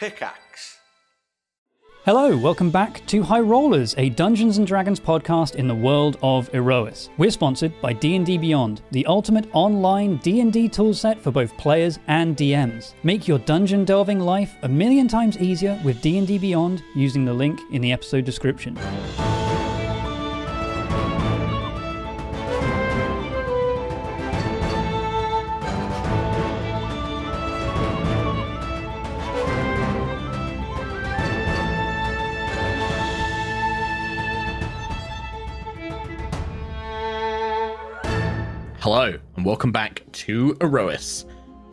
Pickaxe. Hello, welcome back to High Rollers, a Dungeons and Dragons podcast in the world of Aerois. We're sponsored by D&D Beyond, the ultimate online D&D toolset for both players and DMs. Make your dungeon delving life a million times easier with D&D Beyond using the link in the episode description. And welcome back to Aerois.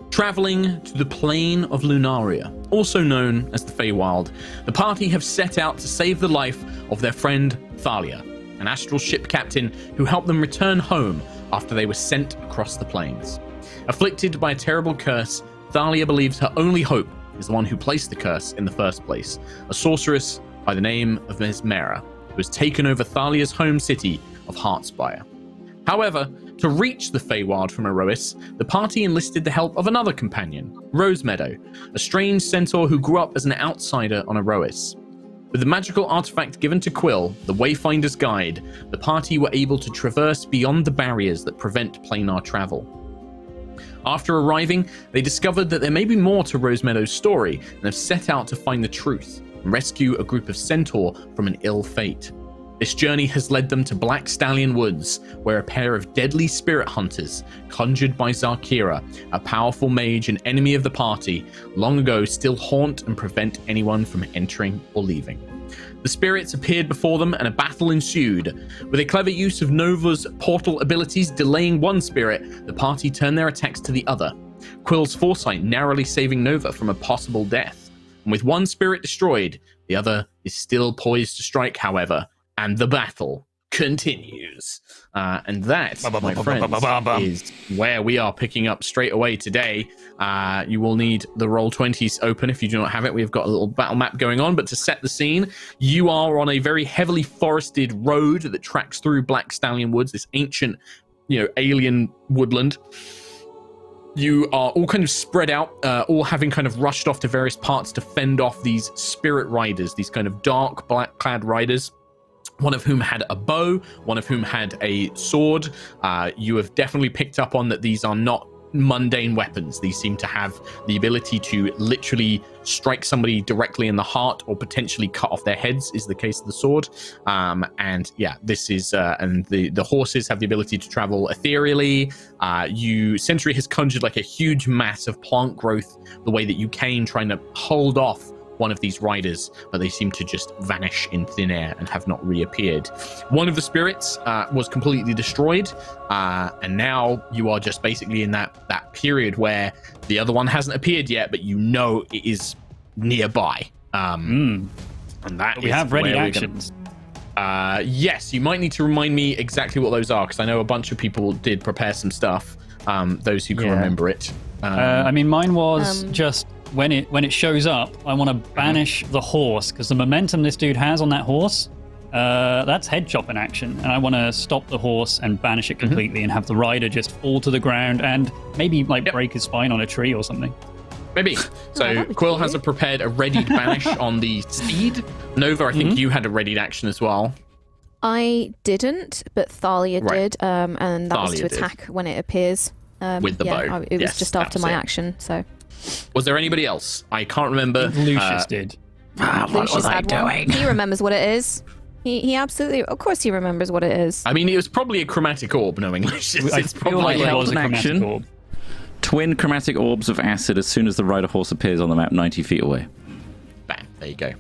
Traveling to the plane of Lunaria, also known as the Feywild, the party have set out to save the life of their friend Thalia, an astral ship captain who helped them return home after they were sent across the planes. Afflicted by a terrible curse, Thalia believes her only hope is the one who placed the curse in the first place, a sorceress by the name of Mesmera, who has taken over Thalia's home city of Heartspire. However, to reach the Feywild from Aerois, the party enlisted the help of another companion, Rosemeadow, a strange centaur who grew up as an outsider on Aerois. With the magical artifact given to Quill, the Wayfinder's Guide, the party were able to traverse beyond the barriers that prevent planar travel. After arriving, they discovered that there may be more to Rosemeadow's story and have set out to find the truth and rescue a group of centaur from an ill fate. This journey has led them to Black Stallion Woods, where a pair of deadly spirit hunters, conjured by Zarkira, a powerful mage and enemy of the party, long ago still haunt and prevent anyone from entering or leaving. The spirits appeared before them and a battle ensued. With a clever use of Nova's portal abilities delaying one spirit, the party turned their attacks to the other. Quill's foresight narrowly saving Nova from a possible death. And with one spirit destroyed, the other is still poised to strike, however, and the battle continues. Uh, and that, my friends, is where we are picking up straight away today. Uh, you will need the roll 20s open if you do not have it. We've got a little battle map going on, but to set the scene, you are on a very heavily forested road that tracks through Black Stallion Woods, this ancient, you know, alien woodland you are all kind of spread out, uh, all having kind of rushed off to various parts to fend off these spirit riders, these kind of dark black clad riders one of whom had a bow, one of whom had a sword. Uh, you have definitely picked up on that these are not mundane weapons. These seem to have the ability to literally strike somebody directly in the heart or potentially cut off their heads, is the case of the sword. Um, and yeah, this is, uh, and the, the horses have the ability to travel ethereally. Uh, you, Sentry has conjured like a huge mass of plant growth the way that you came, trying to hold off one of these riders, but they seem to just vanish in thin air and have not reappeared. One of the spirits uh, was completely destroyed, uh, and now you are just basically in that that period where the other one hasn't appeared yet, but you know it is nearby. Um, Mm. And that But we is have ready where gonna- actions. uh, yes, you might need to remind me exactly what those are because I know a bunch of people did prepare some stuff. Um, those who can Yeah. remember it. Um, Uh, I mean, mine was Um, just when it when it shows up, I want to banish the horse because the momentum this dude has on that horse, uh, that's head chop in action, and I want to stop the horse and banish it completely and have the rider just fall to the ground and maybe like Yep. break his spine on a tree or something. Maybe. So that'd be Quill has a prepared a readied banish on the steed. Nova, I think you had a readied action as well. I didn't, but Thalia Right. did, um, and that was Thalia to did. attack when it appears. Um, With the yeah, bow. I- it was Yes, just that after my it. action, so Was there anybody else? I can't remember. Lucius Uh, did. Lucius had one. He remembers what it is. He, he absolutely, of course, he remembers what it is. I mean, it was probably a chromatic orb, knowing Lucius. I It's probably like it was a chromatic action. orb. Twin chromatic orbs of acid as soon as the rider horse appears on the map 90 feet away. Bam. There you go.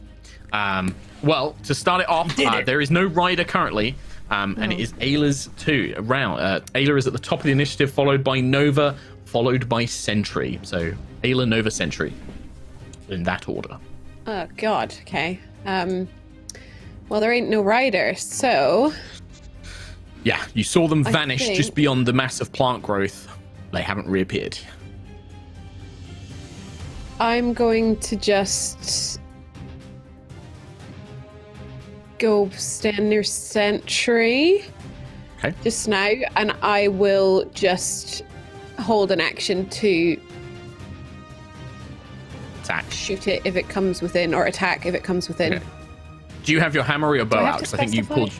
Um, well, to start it off, uh, there is no rider currently, um, and it is Ayla's two round. Uh, Ayla is at the top of the initiative, followed by Nova, followed by Sentry. So Ayla, Nova, Sentry, in that order. Oh God. Okay. Um. Well, there ain't no rider, so Yeah, you saw them I vanish just beyond the mass of plant growth. They haven't reappeared. I'm going to just go stand near Sentry. Okay. Just now, and I will just hold an action to Attack. shoot it if it comes within, or attack if it comes within. Okay. Do you have your hammer or your bow I out? to I think you pulled.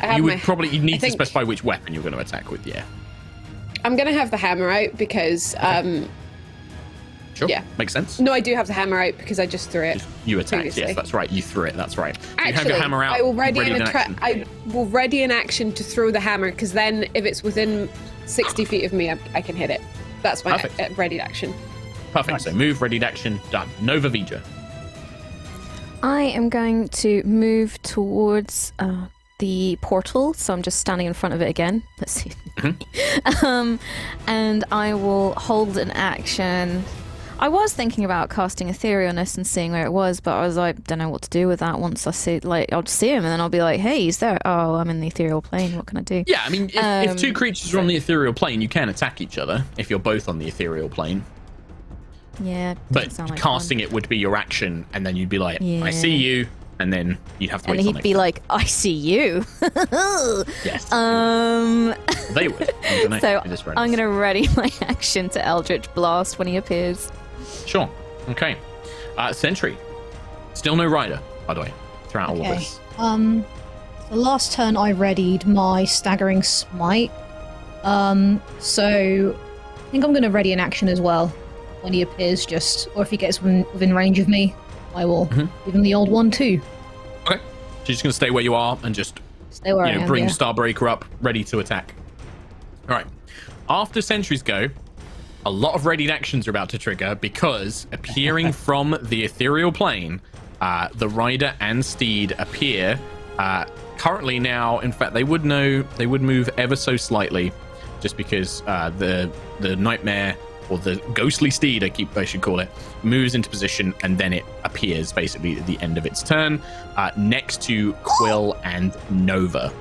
I You would my- probably you need to specify which weapon you're going to attack with. Yeah. I'm gonna have the hammer out because um Sure. Yeah. Makes sense. no, I do have the hammer out because I just threw it. You attacked. Yes, that's right. You threw it. That's right. Actually, you have your hammer out. I will ready, ready an in action. I will ready an action to throw the hammer because then if it's within 60 feet of me, I, I can hit it. That's my uh, ready action. Perfect. So move, ready to action, done. Nova Vija. I am going to move towards uh, the portal, so I'm just standing in front of it again. Let's see. um, and I will hold an action. I was thinking about casting Etherealness and seeing where it was, but I was like, don't know what to do with that. Once I see, like, I'll just see him, and then I'll be like, hey, he's there. Oh, I'm in the ethereal plane. What can I do? Yeah, I mean, if, if two Um, creatures are on the ethereal plane, you can attack each other if you're both on the ethereal plane. Yeah, But sound like casting fun. it would be your action, and then you'd be like, "I see you," and then you'd have to wait. And he'd be turn. like, I see you. "Yes." um. they would. I'm gonna So do this right I'm going to ready my action to Eldritch Blast when he appears. Sure. Okay. Uh, Sentry. Still no rider, by the way, throughout all of Okay. this. Um, the last turn I readied my staggering smite. Um, so I think I'm going to ready an action as well when he appears. Just or if he gets within, within range of me, I will Mhm. give him the old one too. Okay. You're just gonna stay where you are and just Stay where you I know, am. bring yeah. Starbreaker up, ready to attack. All right. After sentries go, a lot of readied actions are about to trigger because appearing from the ethereal plane, uh, the rider and steed appear. Uh, currently, now, in fact, they would know they would move ever so slightly, just because uh, the the nightmare or the ghostly steed, I keep I should call it, moves into position and then it appears basically at the end of its turn, uh, next to Quill and Nova.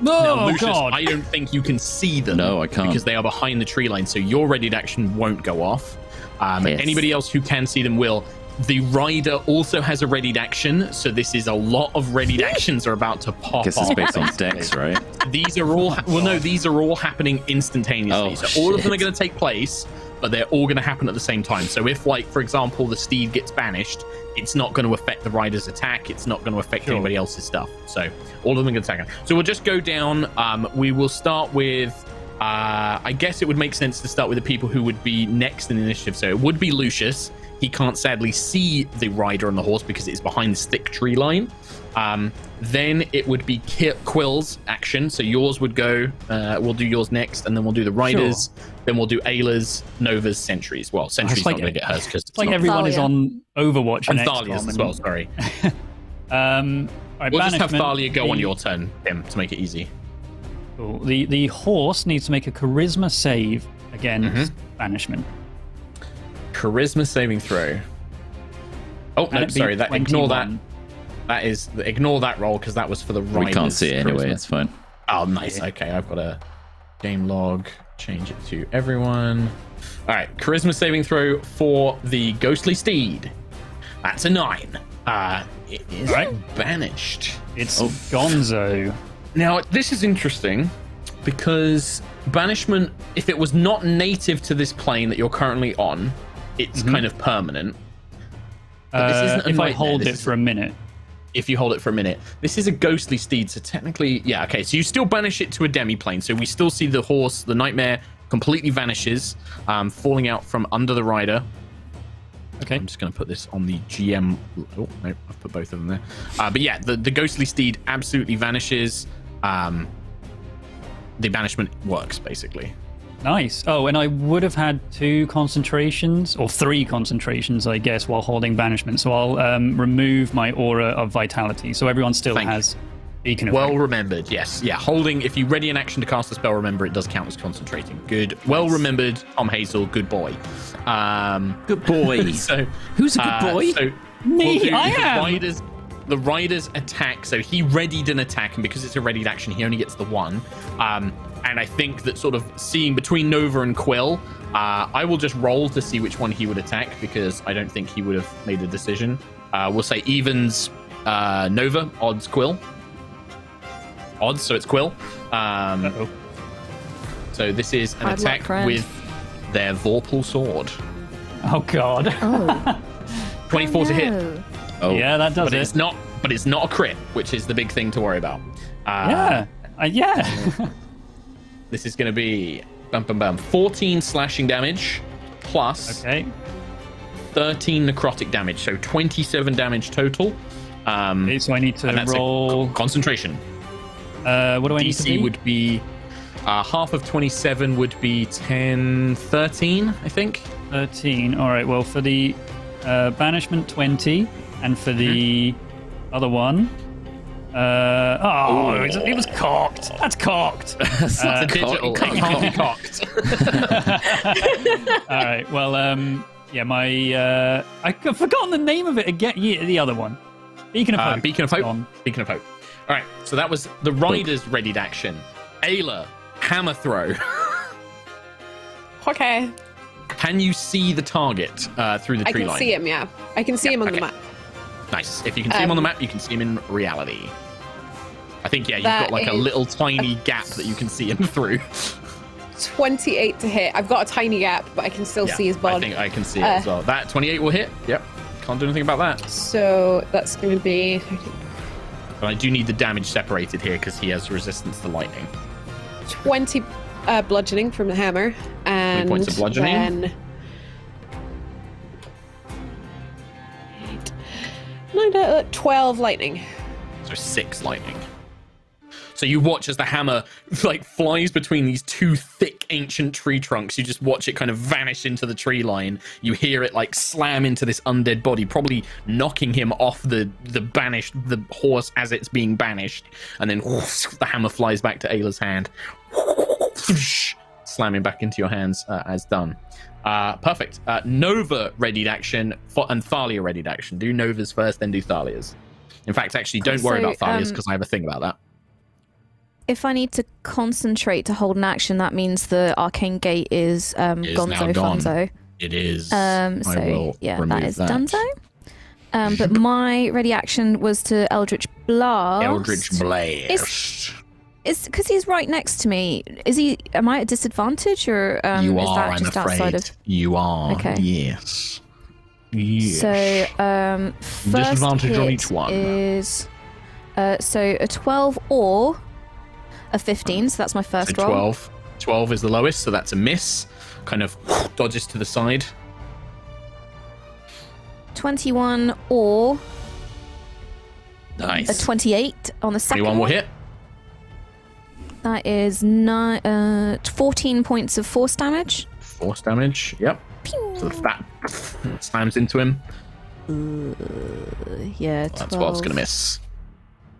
now, Oh Lucius, god! I don't think you can see them. No, I can't. Because they are behind the tree line, so your ready action won't go off. Um, Yes. Anybody else who can see them will. The rider also has a readied action, so this is a lot of readied actions are about to pop Guess off. it's based on basically. Dex, right? These are all well, no, these are all happening instantaneously. Oh, so all of them are shit. going to take place, but they're all going to happen at the same time. So if, like, for example, the steed gets banished, it's not going to affect the rider's attack. It's not going to affect Sure. anybody else's stuff. So all of them are going to attack. So we'll just go down. Um, we will start with. Uh, I guess it would make sense to start with the people who would be next in the initiative. So it would be Lucius. He can't sadly see the rider on the horse because it's behind this thick tree line. Um, then it would be Quill's action. So yours would go. Uh, we'll do yours next, and then we'll do the riders. Then we'll do Ayla's, Nova's, Sentries. Well, Sentries like- not going to get hers because it's like everyone is on Overwatch and and, Thalia's XCOM as well. Sorry, Um, all right, we'll just have. Thalia go on your turn, Tim, to make it easy. Cool. The the horse needs to make a charisma save against Mm-hmm. banishment. Charisma saving throw. Oh And no, sorry. That ignore that. That is ignore that roll because that was for the right. We can't see it anyway. charisma. It's fine. Oh, nice. Okay, I've got a game log. Change it to everyone. All right, charisma saving throw for the ghostly steed. That's a nine. Uh, it is Right. banished. It's Oh. Gonzo. Now, this is interesting because banishment, if it was not native to this plane that you're currently on, it's kind of permanent. But this Uh, isn't a if I hold it for a minute, if you hold it for a minute. This is a ghostly steed, so technically, yeah, okay. So you still banish it to a demi-plane. So we still see the horse, the nightmare, completely vanishes, um, falling out from under the rider. okay. I'm just going to put this on the GM. Oh, no, I've put both of them there. Uh, but yeah, the, the ghostly steed absolutely vanishes. Um, the banishment works, basically. Nice. Oh, and I would have had two concentrations, or three concentrations, I guess, while holding banishment. So I'll um, remove my aura of vitality. So everyone still Thank you. has beacon of Well Light. remembered, yes. Yeah, holding, if you ready an action to cast a spell, remember it does count as concentrating. Good. Well remembered, Tom Hazel, good boy. Um, Good boy. so Who's a good uh, boy? So Me, we'll do I the am. Riders, the riders attack. So he readied an attack, and because it's a readied action, he only gets the one. Um, and I think that sort of seeing between Nova and Quill, uh, I will just roll to see which one he would attack because I don't think he would have made a decision. Uh, we'll say evens uh, Nova, odds Quill. Odds, so it's Quill. Um, so this is an Hard luck, attack friend. with their Vorpal sword. Oh, God. Oh, 24 to hit. Oh, Yeah, that does But it. it's not. But it's not a crit, which is the big thing to worry about. Uh, Yeah. Uh, yeah. This is going to be bum bum bum 14 slashing damage plus okay. 13 necrotic damage, so 27 damage total. Um, Okay, so I need to and that's a roll. con- concentration. Uh, what do I need to DC be? would be uh, half of 27 would be 10, 13, I think. 13. All right. Well, for the uh, banishment, 20, and for the Mm-hmm. other one. Uh, oh, it was, it was cocked. That's cocked. It's a digital. It can't be cocked. All right. Well, um, yeah, my uh, I- I've forgotten the name of it again. Yeah, the other one, Beacon of Uh, Hope. Beacon of Hope. Gone. Beacon of Hope. All right, so that was the Rider's readied action. Ayla, hammer throw. Okay. Can you see the target uh, through the tree line? I can line? see him, yeah. I can see Yeah, him on okay. the map. Nice. If you can see him on the Um, map, you can see him in reality. I think yeah, you've That got like a little tiny gap that you can see him through. 28 to hit. I've got a tiny gap, but I can still Yeah, see his body. I think I can see it Uh, as well. That 28 will hit. Yep. Can't do anything about that. So that's going to be But I do need the damage separated here because he has resistance to lightning. 20 uh, bludgeoning from the hammer. And points of bludgeoning. Then... Nine, uh, 12 lightning. So six lightning. So you watch as the hammer like flies between these two thick ancient tree trunks. You just watch it kind of vanish into the tree line. You hear it like slam into this undead body, probably knocking him off the the banished the horse as it's being banished. And then the hammer flies back to Ayla's hand, slamming back into your hands uh, as done. Uh, perfect. Uh, Nova readied action for, and Thalia readied action. Do Nova's first, then do Thalia's. In fact, actually, don't worry about Thalia's um, because I have a thing about that. If I need to concentrate to hold an action, that means the arcane gate is um, It is Gonzo gone. Funzo. It is. Um, so yeah, that is Dunzo. Um, but my ready action was to Eldritch Blast. Eldritch Blast. Is because he's right next to me. Is he? Am I at disadvantage or um, you is are, that I'm just afraid. outside of? You are. Okay. Yes. Yes. So um, first Disadvantage on each one. is uh, so a twelve or a fifteen. So that's my So first roll. 12. 12 is the lowest, so that's a miss. Kind of dodges to the side. Twenty-one or a nice. twenty-eight on the second. 21 will hit. That is nine, uh, fourteen points of force damage. Force damage. Yep. So that slams into him. Yeah, That's 12 what I was going to miss.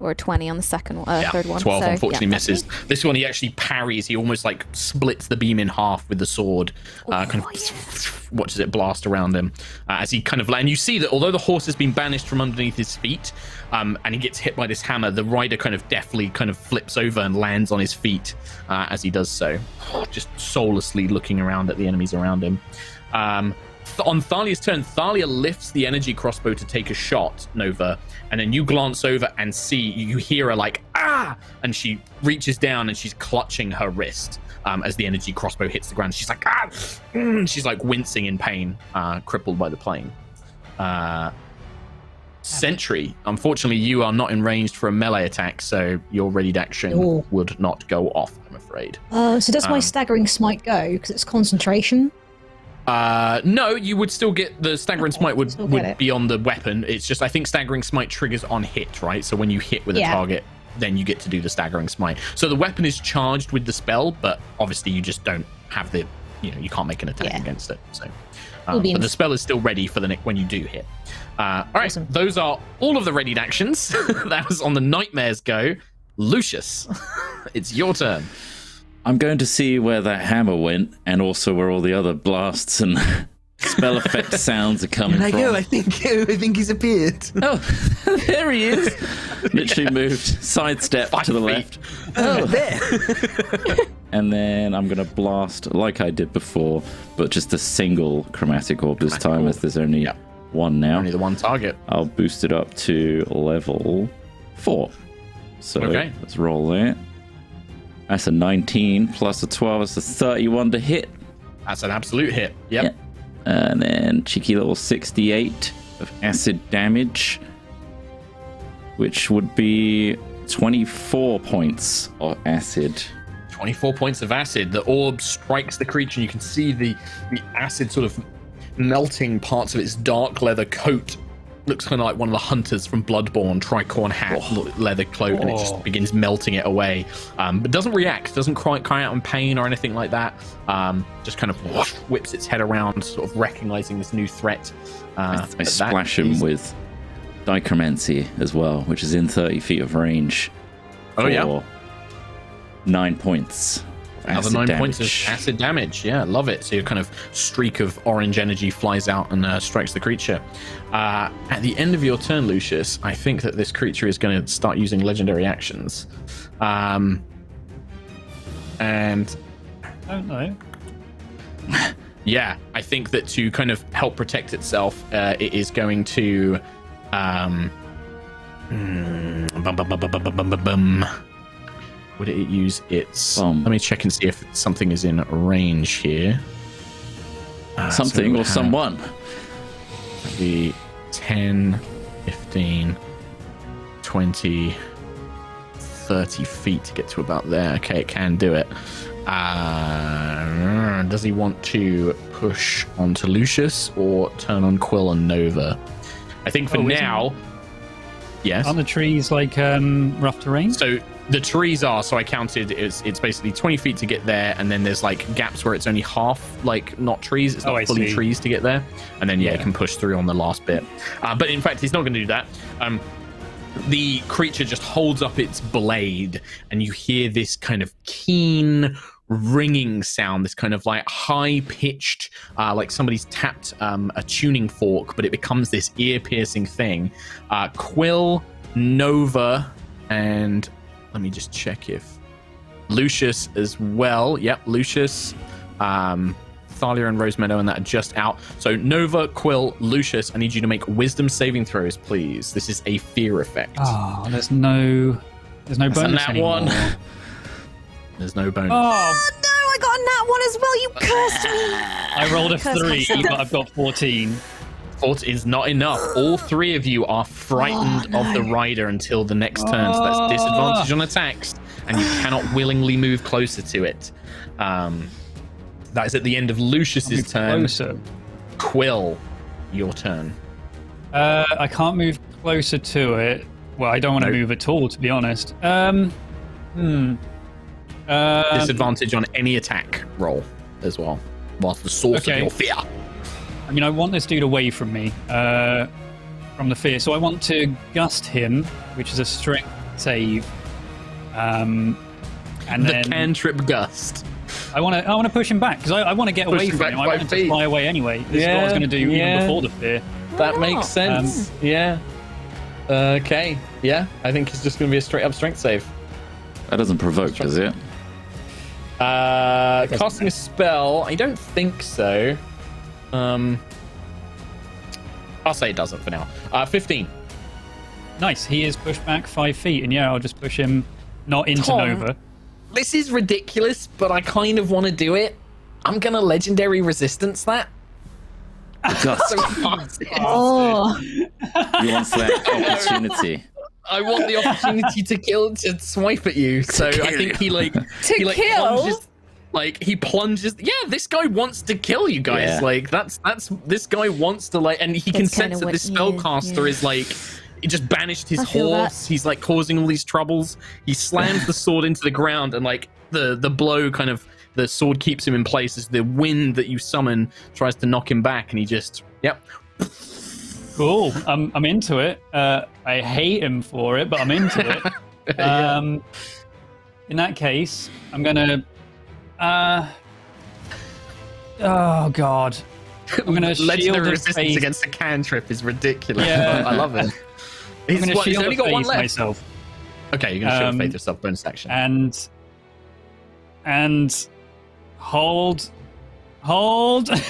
Or twenty on the second one, uh, Yeah, third one. 12 So, unfortunately yeah, misses. This one he actually parries. He almost like splits the beam in half with the sword. Uh, kind Oh, of watches it blast around him uh, as he kind of and you see that although the horse has been banished from underneath his feet um, and he gets hit by this hammer, the rider kind of deftly kind of flips over and lands on his feet uh, as he does so, just soullessly looking around at the enemies around him. Um, on Thalia's turn, Thalia lifts the energy crossbow to take a shot, Nova, and then you glance over and see you hear her like ah, and she reaches down and she's clutching her wrist um, as the energy crossbow hits the ground. She's like ah, mm, she's like wincing in pain, uh, crippled by the plane. Uh, Sentry, unfortunately, you are not in range for a melee attack, so your readied action Oh. would not go off. I'm afraid. Uh, so does my Um, staggering smite go? Because it's concentration. Uh, no, you would still get the staggering Okay, smite would would be on the weapon. It's just I think staggering smite triggers on hit, right? So when you hit with a target, then you get to do the staggering smite. So the weapon is charged with the spell, but obviously you just don't have the you know you can't make an attack Yeah. against it. So, um, but the spell is still ready for the ne- when you do hit. Uh, all right, Awesome. those are all of the readied actions. that was on the nightmares go. Lucius, it's your turn. I'm going to see where that hammer went, and also where all the other blasts and spell effect sounds are coming from. think I think he's appeared. Oh, there he is. Literally moved, sidestep to the feet. left. Oh, there. and then I'm going to blast like I did before, but just a single chromatic orb this Chromatic time, orb. as there's only Yep. one now. Only the one target. I'll boost it up to level four. So Okay. let's roll that. That's a 19 plus a 12. That's a 31 to hit. That's an absolute hit. Yep. Yeah. And then cheeky little 68 of acid damage, which would be 24 points of acid. 24 points of acid. The orb strikes the creature, and you can see the, the acid sort of melting parts of its dark leather coat. Looks kind of like one of the hunters from Bloodborne, tricorn hat, leather cloak, and it Oh. just begins melting it away. Um, but doesn't react, doesn't cry, cry out in pain or anything like that. Um, just kind of whoosh, whips its head around, sort of recognizing this new threat. Uh, I, I splash him is- with Dichromancy as well, which is in 30 feet of range. Oh, yeah. for Nine points. Of Another nine damage. points of acid damage. Yeah, love it. So your kind of streak of orange energy flies out and uh, strikes the creature. Uh, at the end of your turn, Lucius, I think that this creature is going to start using legendary actions. Um, and I don't know. yeah, I think that to kind of help protect itself, uh, it is going to. Um, mm, bum, bum, bum, Would it use its? Bum. Let me check and see if something is in range here. Uh, Something would or someone. The 10, 15, 20, 30 feet to get to about there. Okay, it can do it. Uh, does he want to push onto Lucius or turn on Quill and Nova? I think for Oh, now, yes. Aren't the trees like um, rough terrain? So the trees are. So I counted. It's it's basically twenty feet to get there, and then there's like gaps where it's only half, like not trees. It's Oh, not I fully see. trees to get there, and then yeah, Yeah. can push through on the last bit. Uh, but in fact, he's not going to do that. Um, the creature just holds up its blade, and you hear this kind of keen ringing sound this kind of like high pitched uh, like somebody's tapped um, a tuning fork but it becomes this ear piercing thing uh, quill nova and let me just check if lucius as well yep lucius um thalia and rosemeadow and that are just out so nova quill lucius i need you to make wisdom saving throws please this is a fear effect Oh, there's no, there's no That's a bonus nat anymore. one. there's no bonus Oh, no, I got a nat one as well. You cursed me. I rolled a three, but I've got 14. Fort is not enough. All three of you are frightened Oh, of the rider until the next turn. So that's disadvantage on attacks, and you cannot willingly move closer to it. Um, that is at the end of Lucius's turn. Closer. Quill, your turn. Uh, I can't move closer to it. Well, I don't want to Nope. move at all, to be honest. Um, hmm. Um, Disadvantage on any attack roll as well. Whilst the source Okay. of your fear. I mean, I want this dude away from me, uh, from the fear. So I want to gust him, which is a strength save. Um, and The then cantrip gust. I want to, I want to push him back because I, I want to get Push away from him. I want him to feet. fly away anyway. This is what I was going to do yeah. even before the fear. That Oh. makes sense. yeah. Okay. Yeah. I think it's just going to be a straight up strength save. That doesn't provoke, does it? Uh, casting a spell. I don't think so. Um, I'll say it doesn't for now. Uh, fifteen. Nice. He is pushed back five feet, and yeah, I'll just push him not into Tom. Nova. This is ridiculous, but I kind of want to do it. I'm gonna legendary resistance that. Gust. So. Oh, He wants that opportunity. I want the opportunity to kill to swipe at you. So I think he like To he like kill? plunges like he plunges yeah this guy wants to kill you guys Yeah. like that's that's this guy wants to like and he can That's kinda sense that what- this yeah, spellcaster yeah. is like he just banished his I feel that. horse he's like causing all these troubles he slams the sword into the ground and like the the blow kind of the sword keeps him in place as the wind that you summon tries to knock him back and he just yep Cool. I'm, I'm into it. Uh, I hate him for it, but I'm into it. Um, in that case, I'm gonna. Uh, oh God. I'm gonna shield legendary resistance against a cantrip is ridiculous Yeah. I love it I'm he's, gonna what, he's only got one left myself, okay you're gonna shield Um, faith yourself bonus action and and hold, hold.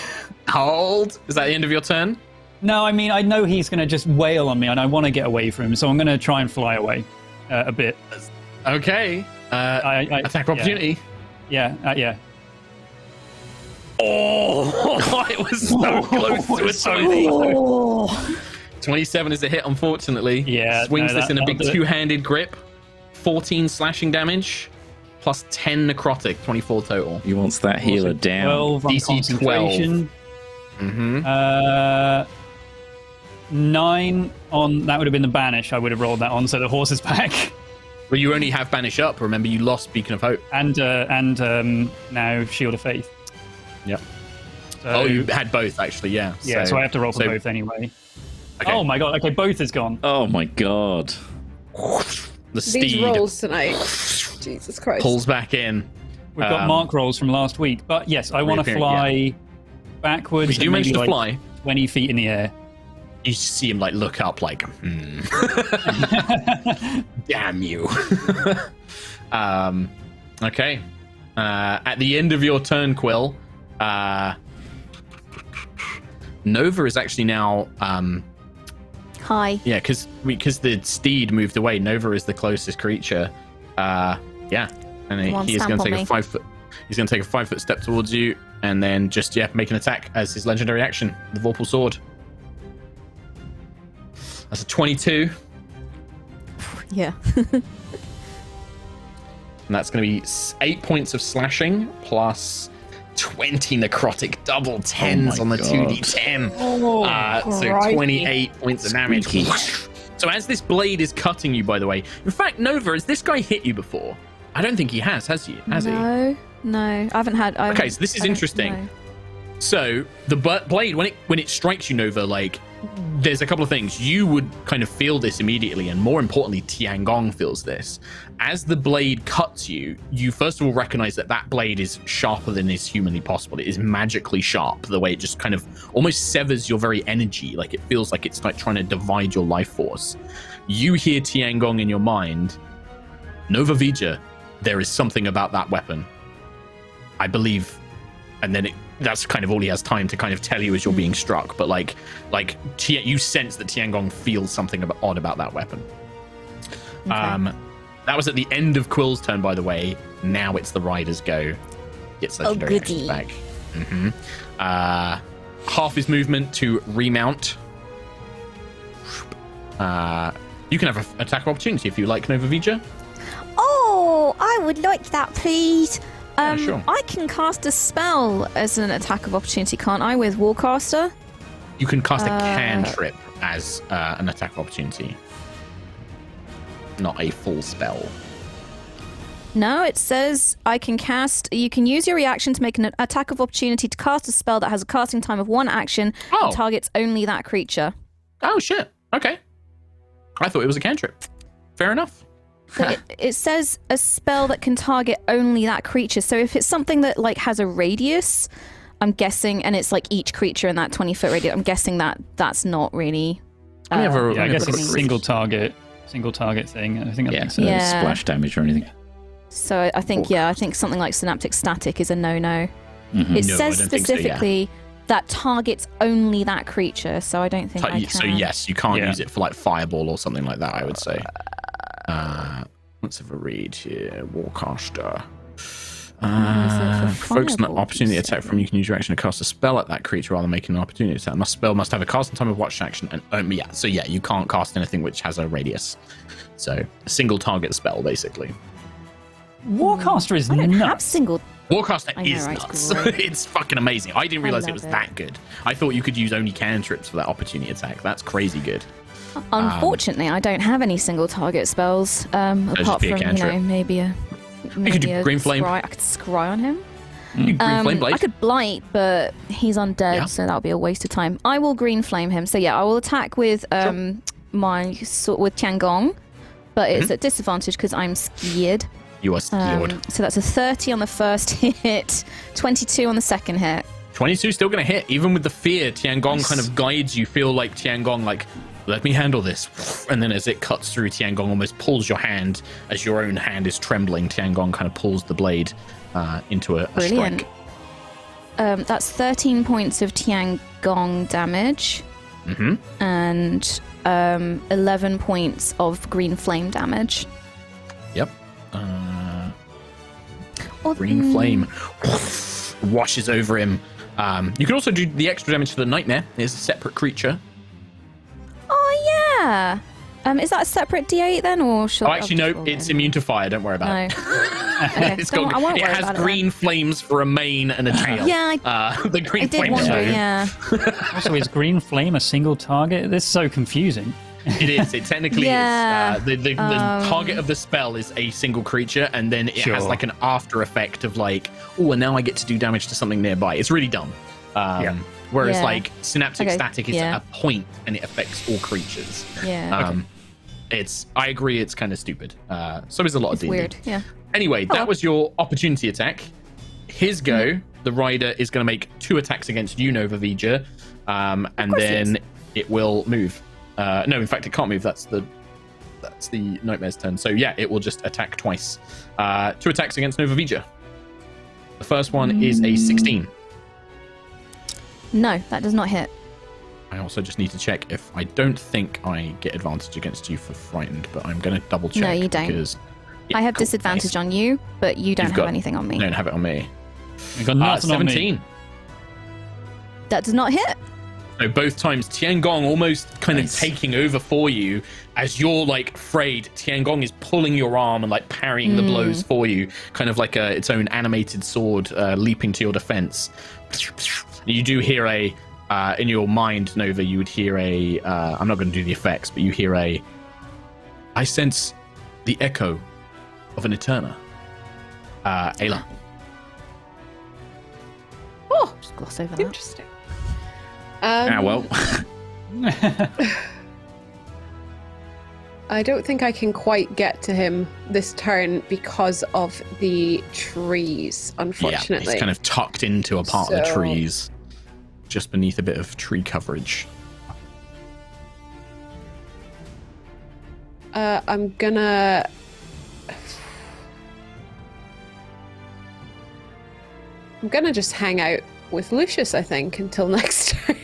Hold. Is that the end of your turn? no, I mean I know he's gonna just wail on me, and I want to get away from him, so I'm gonna try and fly away uh, a bit. Okay. Uh, I, I, attack opportunity. Yeah, uh, yeah. Oh, it was so close to a It's so twenty. oh. 27 is a hit, unfortunately. Yeah, Swings no, this that- in a big two handed grip. 14 slashing damage, plus 10 necrotic, 24 total. He wants that healer down. 12 DC 12. Mm-hmm. Uh, nine on that would have been the banish. I would have rolled that on, so the horse is back. But you only have Banish up. Remember, you lost Beacon of Hope. And uh, and um, now Shield of Faith. Yep. So, oh, you had both, actually, yeah. yeah, so, I have to roll for so- both anyway. Okay. Oh my god! Okay, both is gone. oh my god. The These rolls tonight. Jesus Christ. pulls back in. We've got Um, mark rolls from last week, but yes, I want to reappearing, fly backwards. You do manage maybe, to like, fly. twenty feet in the air. You see him like look up, like, hmm. damn you. um, okay. Uh, at the end of your turn, Quill, uh, Nova is actually now, um, Hi. yeah, because because the steed moved away. Nova is the closest creature. Uh, yeah, and he, he is going to on take a five foot. He's going to take a five foot step towards you, and then just yeah, make an attack as his legendary action, the Vorpal sword. That's a twenty-two. Yeah. And that's going to be eight points of slashing plus 20 necrotic double tens Oh on the God. 2d10. Oh, uh, so 28 points of damage. So as this blade is cutting you, by the way, in fact, Nova, has this guy hit you before? I don't think he has, has he? Has he? no, no, I haven't had. I Okay, haven't- so this is I interesting. know. So the blade, when it when it strikes you, Nova, like there's a couple of things you would kind of feel this immediately, and more importantly, Tiangong feels this. As the blade cuts you, you first of all recognize that that blade is sharper than is humanly possible. It is magically sharp. The way it just kind of almost severs your very energy, like it feels like it's like trying to divide your life force. You hear Tiangong in your mind, Nova Vija. There is something about that weapon. I believe and then it, that's kind of all he has time to kind of tell you as you're being struck. But like, like you sense that Tiangong feels something about, odd about that weapon. Okay. Um, that was at the end of Quill's turn, by the way. Now it's the Rider's go. Gets legendary actions goody. back. hmm Uh, half his movement to remount. Uh, you can have an attack opportunity if you like, Nova Vija. Oh, I would like that, please. Yeah, Um, sure. I can cast a spell as an attack of opportunity, can't I, with Warcaster? You can cast a Uh, cantrip as uh, an attack of opportunity, not a full spell. No, it says I can cast. You can use your reaction to make an attack of opportunity to cast a spell that has a casting time of one action Oh. and targets only that creature. Oh shit. Okay. I thought it was a cantrip. Fair enough. But it, it says a spell that can target only that creature. So if it's something that like has a radius, I'm guessing, and it's like each creature in that 20 foot radius. I'm guessing that that's not really. Let me have a- uh, let Yeah, I have guess a it's a single target, single target thing. I think I Yeah, think so. so Yeah. splash damage or anything. So I- I think yeah, I think something like synaptic static is a no-no. Mhm. It No, I says don't so, yeah. specifically that targets only that creature, so I don't think I Ti- can. So yes, you can't Yeah. use it for like fireball or something like that. I would say. Uh, let's have a read here. Warcaster. Uh, for focus on the opportunity you attack from you can use your action to cast a spell at that creature rather than making an opportunity attack. Must spell must have a casting time of watch action and um, yeah. So yeah, you can't cast anything which has a radius. So a single target spell basically. Warcaster is I don't have single. Warcaster I know, is right? Nuts. it's fucking amazing. I didn't I realize it was it. that good. I thought you could use only cantrips for that opportunity attack. That's crazy good. Unfortunately, I don't have any single target spells. Um, apart from you know maybe a. Maybe do a Green Flame. Scry. I could scry on him. You green Um, flame blade. I could blight, but he's undead, Yeah. so that would be a waste of time. I will green flame him. So yeah, I will attack with um my sword with Tiangong, but Mm-hmm. it's at disadvantage because I'm scared. You are. Um, so that's a 30 on the first hit, 22 on the second hit. 22 still going to hit, even with the fear. Tiangong kind of guides you. Feel like Tiangong, like, let me handle this. And then as it cuts through, Tiangong almost pulls your hand as your own hand is trembling. Tiangong kind of pulls the blade uh, into a, a Brilliant. strike. Um, that's 13 points of Tiangong damage hmm and um, 11 points of green flame damage. Yep. Uh, green flame washes over him. Um, you can also do the extra damage to the nightmare. It's a separate creature. Oh yeah. Um, is that a separate D8 then, or should Oh, actually, no, just it's immune to fire. Don't worry about No. it. Okay, It's don't- got- I won't it worry has about it green flames for a mane and a tail. Yeah, I- uh, the green I did flame wonder. Yeah. Also, is green flame a single target? This is so confusing. It is. It technically Yeah, is. Uh, the the, the um, target of the spell is a single creature, and then it has like an after effect of like, oh, and now I get to do damage to something nearby. It's really dumb. Um, Yeah. Whereas Yeah. like synaptic Okay, static is yeah. a point and it affects all creatures. Yeah. Um, It's. I agree. It's kind of stupid. Uh, so is a lot it's of D&D. weird. Yeah. Anyway, that was your opportunity attack. His go, Mm-hmm. the rider is going to make two attacks against you, Nova Vija, um, and then it will move. Uh, no, in fact, it can't move. That's the that's the nightmare's turn. So yeah, it will just attack twice. Uh, two attacks against Nova Vija. The first one is a 16. No, that does not hit. I also just need to check if I don't think I get advantage against you for frightened, but I'm going to double check. No, you don't. Because, I have disadvantage on you, but you don't You've have got- anything on me. You don't have it on me. We got Uh, nothing on me. 17. That does not hit. So both times Tiangong almost kind Nice. of taking over for you as you're like afraid. Tiangong is pulling your arm and like parrying the blows for you, kind of like a, its own animated sword uh, leaping to your defense. You do hear a uh, in your mind, Nova. You would hear a. Uh, I'm not going to do the effects, but you hear a. I sense the echo of an Eterna. Uh, Ayla. Oh, Just gloss over that. interesting. Um, ah, well. I don't think I can quite get to him this turn because of the trees, Yeah, unfortunately. he's kind of tucked into a part of the trees, just beneath a bit of tree coverage. Uh, I'm gonna. I'm gonna just hang out with Lucius, I think, until next turn.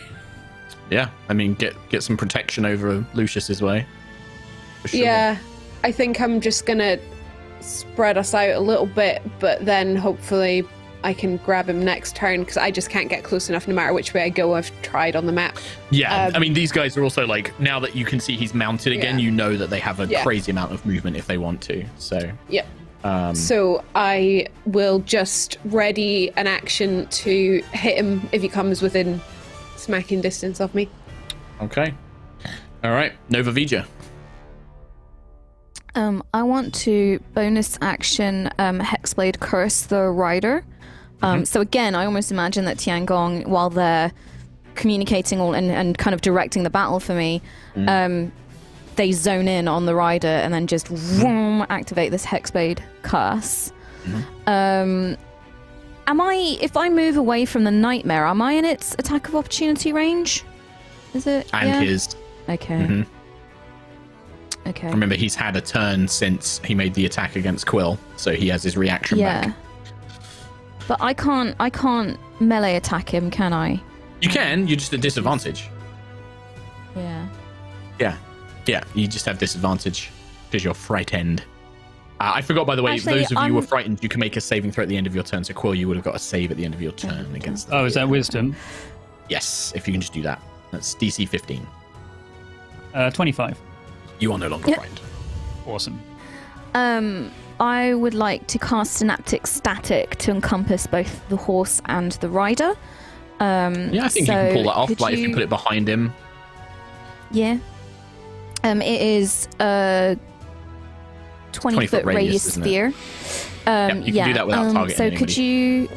Yeah, I mean, get get some protection over Lucius's way. Sure. Yeah, I think I'm just gonna spread us out a little bit, but then hopefully I can grab him next turn because I just can't get close enough no matter which way I go. I've tried on the map. yeah. Um, I mean, these guys are also like now that you can see he's mounted again, Yeah. you know that they have a Yeah. crazy amount of movement if they want to. So, Yeah. um, So I will just ready an action to hit him if he comes within smacking distance of me. okay, all right, Nova Vija. Um, I want to bonus action um, Hexblade Curse the Rider. Um, So again, I almost imagine that Tiangong, while they're communicating all and, and kind of directing the battle for me, um, they zone in on the rider and then just vroom, activate this Hexblade Curse. Um, am I? If I move away from the nightmare, am I in its attack of opportunity range? Is it? and yeah? his. Okay. Mhm. Okay. Remember, he's had a turn since he made the attack against Quill, so he has his reaction Yeah. back. But I can't I can't melee attack him, can I? You can, you're just at disadvantage. Yeah. Yeah, yeah, you just have disadvantage because you're frightened. Uh, I forgot, by the way, Actually, those of you who were frightened, you can make a saving throw at the end of your turn. So, Quill, you would have got a save at the end of your turn against them. Oh, is that wisdom? Yes, if you can just do that. That's DC 15. Uh, 25. You are no longer Yeah. frightened. Awesome. Um I would like to cast synaptic static to encompass both the horse and the rider. Um Yeah, I think you can pull that off. could Like, if you put it behind him. Yeah. Um it is a 20, 20 foot foot radius, radius sphere. Um you can do that without um, targeting So could you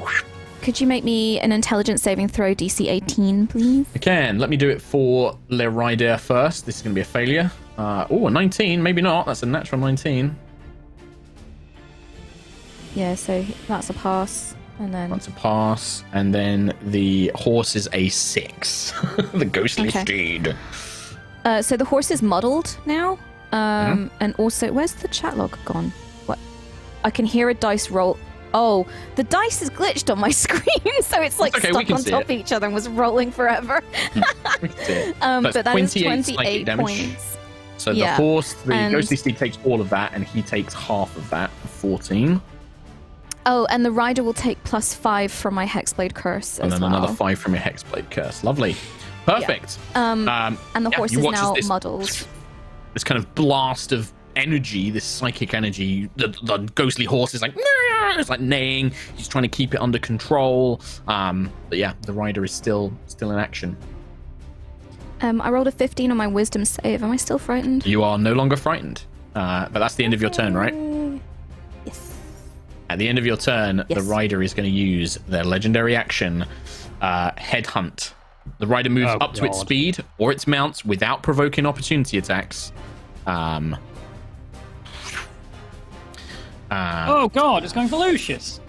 could you make me an intelligence saving throw DC 18, please? I can. Let me do it for Le Rider first. This is going to be a failure. Uh, oh, a 19. Maybe not. That's a natural 19. Yeah, so that's a pass. And then That's a pass. And then the horse is a 6. the ghostly Okay. steed. Uh, so the horse is muddled now. Um, Mm-hmm. And also, where's the chat log gone? What? I can hear a dice roll. Oh, the dice is glitched on my screen, so it's like okay, stuck on top of each other and was rolling forever. We can see it. Um, but that is 28 psychic 28 points. So Yeah. the horse, the And- ghostly steed takes all of that, and he takes half of that, 14. Oh, and the rider will take plus five from my hexblade curse And as then well. another 5 from your Hexblade curse. Lovely. Perfect. Um, Um, and the yeah, horse is now this- muddled. This kind of blast of energy, this psychic energy. The, the ghostly horse is like, it's like neighing. He's trying to keep it under control. Um, but yeah, the rider is still still in action. Um, I rolled a 15 on my wisdom save. Am I still frightened? You are no longer frightened. Uh, but that's the end of your turn, right? Yes. At the end of your turn, the rider is going to use their legendary action, uh, Headhunt. The rider moves Oh, up to its speed or its mounts without provoking opportunity attacks. Um, uh, Oh god, it's going for Lucius.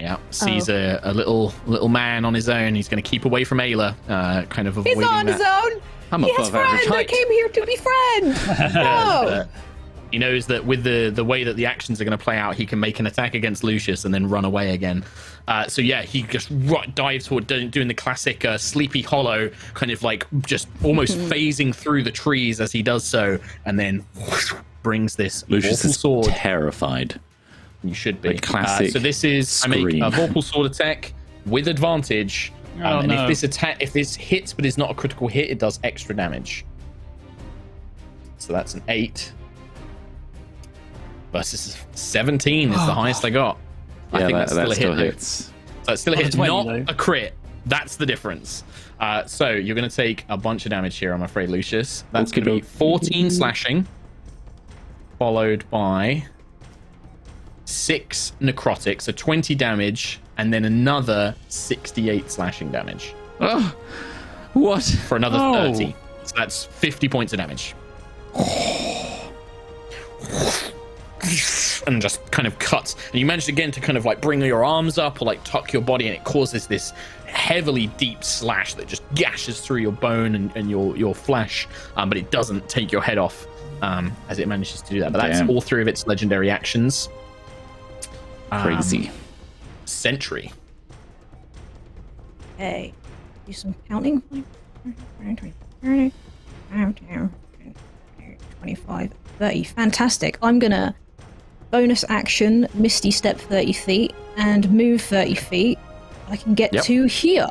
Yeah, sees Oh. a, a little little man on his own. He's going to keep away from Ayla, uh, kind of avoiding. He's avoiding on his own. I'm He above average friends. I came here to be friends. No. He knows that with the the way that the actions are going to play out, he can make an attack against Lucius and then run away again. Uh, so yeah, he just ru- dives toward doing, doing the classic uh, Sleepy Hollow, kind of like just almost phasing through the trees as he does so, and then brings this Lucius awful is sword. terrified. You should be. The classic Uh, so this is I make a Vorpal sword attack with advantage. Um, Oh, and no. if this attack, if this hits but is not a critical hit, it does extra damage. So that's an eight versus seventeen is the highest I got. I yeah, think that, that's still that a still hit. hits. So it's still a hit, 20 not though. a crit. That's the difference. Uh, so you're going to take a bunch of damage here, I'm afraid, Lucius. That's going to be 14 slashing, followed by six necrotic, so 20 damage, and then another 68 slashing damage Oh, what? for another Oh. 30. So that's 50 points of damage. and just kind of cuts. And you manage again to kind of like bring your arms up or like tuck your body, and it causes this heavily deep slash that just gashes through your bone and, and your your flesh. Um, but it doesn't take your head off um, as it manages to do that. But that's Damn. all three of its legendary actions. Um, Crazy. Sentry. Hey, Do some counting. 25, 30. Fantastic. I'm gonna bonus action Misty Step 30 feet and move 30 feet. I can get Yep. to here.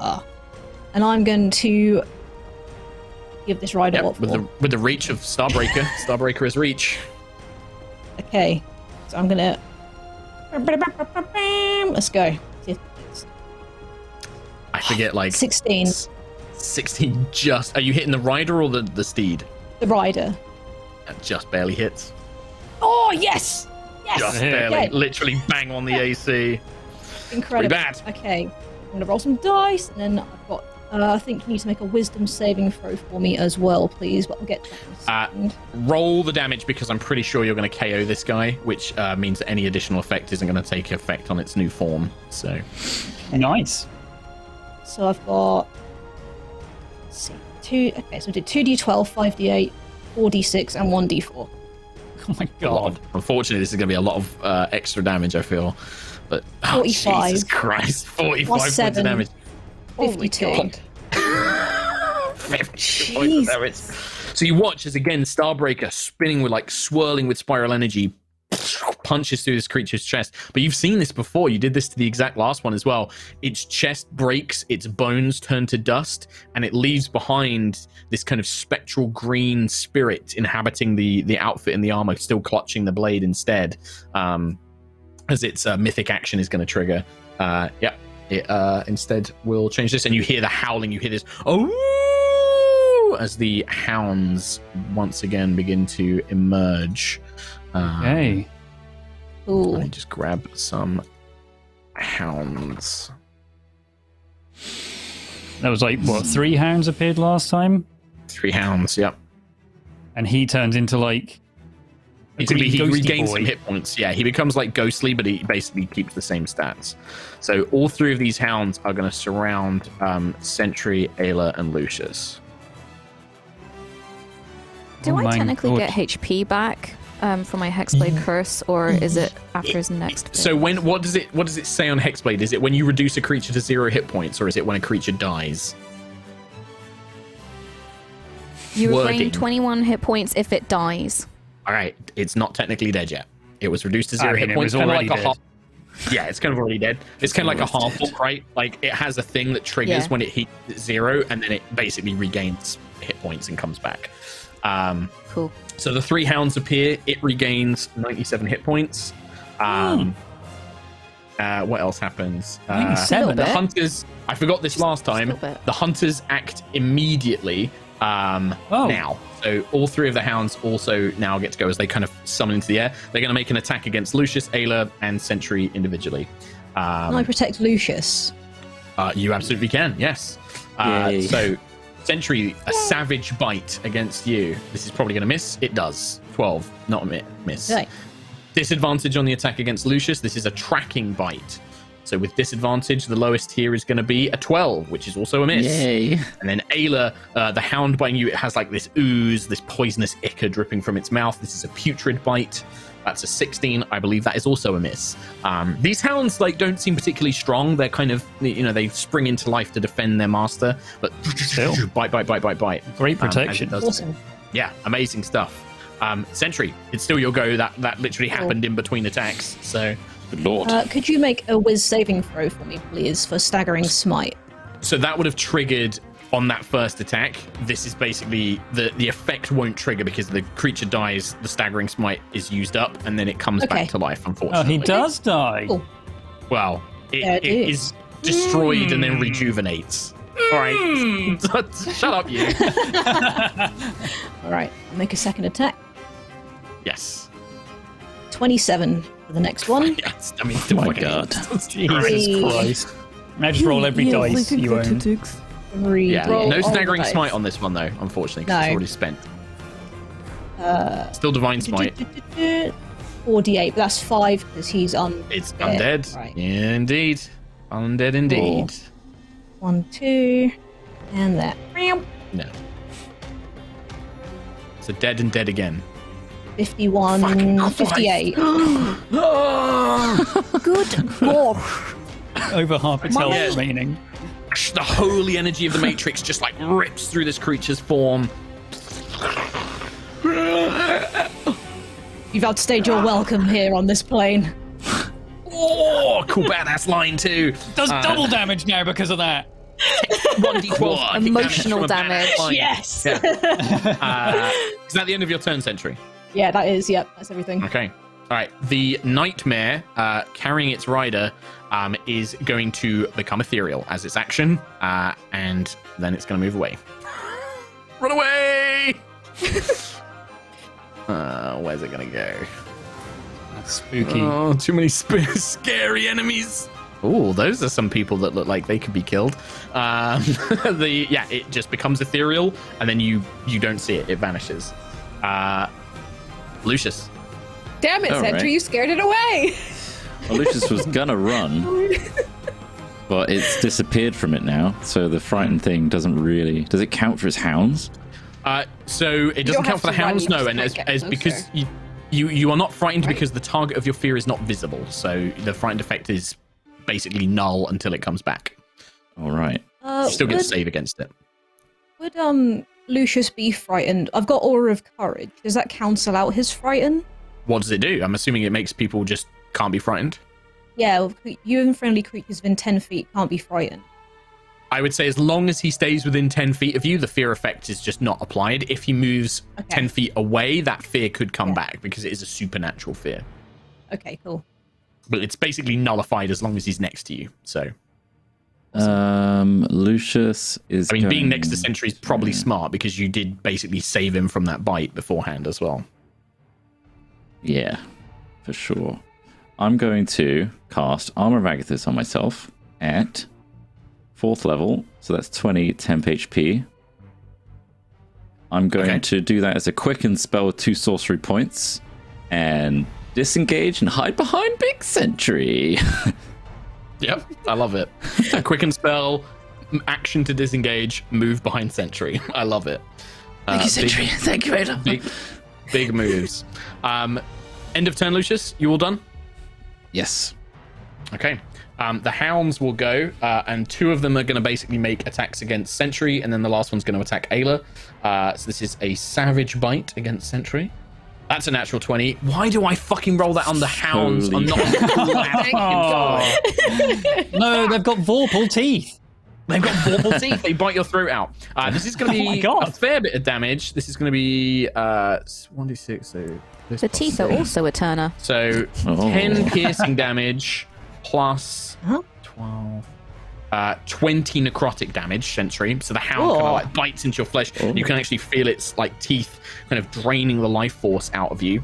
And I'm going to give this rider Yep, what with the with the reach of Starbreaker. Starbreaker is reach. Okay. So I'm gonna. Let's go. I forget like 16. 16 just are you hitting the rider or the, the steed? The rider. That just barely hits. Oh, yes! Yes! Just barely. Okay. Literally bang on the AC. Incredible. bad. Okay, I'm gonna roll some dice, and then I've got. Uh, I think you need to make a wisdom saving throw for me as well, please. But I'll get to that in a Uh. Roll the damage because I'm pretty sure you're going to KO this guy, which uh, means that any additional effect isn't going to take effect on its new form. So Nice. so I've got. Let's see. Two. Okay, so I did two d12, five d8, four d6, and one d4. Oh my god. of, unfortunately, this is going to be a lot of uh, extra damage. I feel, but oh, 45. Jesus Christ, 45 Plus points seven. of damage. Holy 52. God. 50 points of damage. So you watch as again Starbreaker spinning with like swirling with spiral energy punches through this creature's chest. But you've seen this before. You did this to the exact last one as well. Its chest breaks, its bones turn to dust, and it leaves behind this kind of spectral green spirit inhabiting the the outfit and the armor, still clutching the blade instead. Um, as its uh, mythic action is going to trigger. Uh, yeah, it uh, instead will change this, and you hear the howling. You hear this oh as the hounds once again begin to emerge. Um, Okay. Ooh. Let me just grab some hounds. That was like what three hounds appeared last time, Three hounds. Yep. and he turns into like a Basically, he ghosty regains boy. some hit points. Yeah, he becomes like ghostly, but he basically keeps the same stats. So all three of these hounds are going to surround um, Sentry, Ayla, and Lucius. Do Oh I technically God. get HP back um, from my Hexblade Curse, or is it after his next? So phase? when what does it what does it say on Hexblade? Is it when you reduce a creature to zero hit points, or is it when a creature dies? you wording. regain 21 hit points if it dies. All right, it's not technically dead yet. It was reduced to zero I mean, hit it points, was kind of already like a half. Yeah, it's kind of already dead. It's kind of like a half orc, right? Like it has a thing that triggers Yeah. when it hits zero, and then it basically regains hit points and comes back. Um, Cool. so the three hounds appear. It regains 97 hit points. Um, uh, what else happens? Uh, 97? the hunters. I forgot this last time. The hunters act immediately um, Oh. now. So all three of the hounds also now get to go as they kind of summon into the air. They're going to make an attack against Lucius, Ayla, and Sentry individually. Um, Can I protect Lucius? uh, you absolutely can, yes. Uh, so, Sentry, a savage bite against you. This is probably going to miss. It does. 12, not a mi- miss. Okay. Disadvantage on the attack against Lucius. This is a tracking bite. So, with disadvantage, the lowest here is going to be a 12, which is also a miss. Yay. And then Ayla, uh, the hound biting you, it has like this ooze, this poisonous ichor dripping from its mouth. This is a putrid bite. That's a 16. I believe that is also a miss. Um, these hounds like don't seem particularly strong. They're kind of you know they spring into life to defend their master, but Still. bite, bite, bite, bite, bite. Great Um, protection. does. Awesome. Yeah, amazing stuff. Um, Sentry, it's still your go. That that literally happened in between attacks. So Good lord. Uh, could you make a whiz saving throw for me, please, for staggering smite? So that would have triggered on that first attack. This is basically the the effect won't trigger because the creature dies. The staggering smite is used up, and then it comes Okay. back to life. Oh, Unfortunately, he does die. Cool. well, it, Yeah, it it is. is destroyed and then hmm. rejuvenates. All right, hmm. shut up, you. All right, I'll make a second attack. yes, 27 for the next one. yes. I mean, Oh my God. Jesus Christ. Now just roll every dice you own. Three. Yeah, roll no all staggering dice. smite on this one though. Unfortunately, 'cause it's No. already spent. Uh, Still divine smite. 48, but that's five because he's on. It's Yeah, undead. right. Yeah, indeed. Undead indeed. One, two, and that. No. So dead and dead again. 51, 58. Good gosh. Over half its health Yeah. Remaining. The holy energy of the Matrix just like rips through this creature's form. You've outstayed your welcome here on this plane. Oh, cool badass line too. Does Uh, double damage now because of that. 1d12 Emotional from a badass damage. Yes! Yeah. Uh, is that the end of your turn, Sentry? Yeah, that is. Yep, that's everything. Okay. All right. The nightmare uh, carrying its rider um, is going to become ethereal as its action, uh, and then it's going to move away. Run away! uh, where's it going to go? That's spooky. Oh, too many sp- scary enemies. Oh, those are some people that look like they could be killed. Um, the yeah, it just becomes ethereal, and then you you don't see it; it vanishes. Uh, Lucius. Damn it, All Sentry, right. you scared it away. Well, Lucius was gonna run, but it's disappeared from it now. So the frightened thing doesn't really. Does it count for its hounds? Uh, so it doesn't count for the run, hounds, no, and might as, get because closer. you, you you are not frightened Right. because the target of your fear is not visible. So the frightened effect is basically null until it comes back. All right. Uh, still get to save against it. would um Lucius be frightened? I've got Aura of Courage. Does that cancel out his frighten? What does it do? I'm assuming it makes people just can't be frightened. Yeah, well, you and friendly creatures within 10 feet can't be frightened. I would say as long as he stays within 10 feet of you, the fear effect is just not applied. If he moves Okay. 10 feet away, that fear could come Yeah. back because it is a supernatural fear. Okay, cool. But it's basically nullified as long as he's next to you. So, Um, Lucius is. I mean, being next to Sentry is probably to- smart because you did basically save him from that bite beforehand as well. Yeah, for sure. I'm going to cast Armor of Agathys on myself at fourth level, so that's 20 temp HP. I'm going Okay. to do that as a quicken spell with two sorcery points and disengage and hide behind Big Sentry. Yep, I love it. A quicken spell, action to disengage, move behind Sentry. I love it. Thank uh, you, Sentry. big- Thank you, Vader. Big, big moves. Um, end of turn, Lucius. You all done? Yes. Okay. Um, the hounds will go, uh, and two of them are going to basically make attacks against Sentry, and then the last one's going to attack Ayla. Uh, so this is a savage bite against Sentry. That's a natural 20. Why do I fucking roll that on the hounds? Holy I'm not. Oh. no, they've got vorpal teeth. They've got vorpal teeth. They bite your throat out. Uh, this is going to Oh be God. a fair bit of damage. This is going to be uh, 1d6. So this The teeth are also a turner. So Oh. 10 piercing damage plus Huh? 12. Uh, 20 necrotic damage, Sentry. So the hound kind Oh. of like bites into your flesh. Oh. You can actually feel its like teeth kind of draining the life force out of you.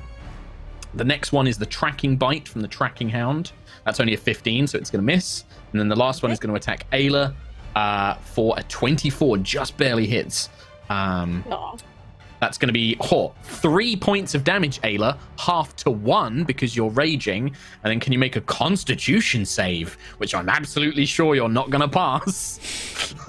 The next one is the tracking bite from the tracking hound. That's only a 15, so it's going to miss. And then the last one is going to attack Ayla uh, for a 24, just barely hits. Um, Aw. That's going to be oh, three points of damage, Ayla, half to one because you're raging. And then can you make a Constitution save, which I'm absolutely sure you're not going to pass?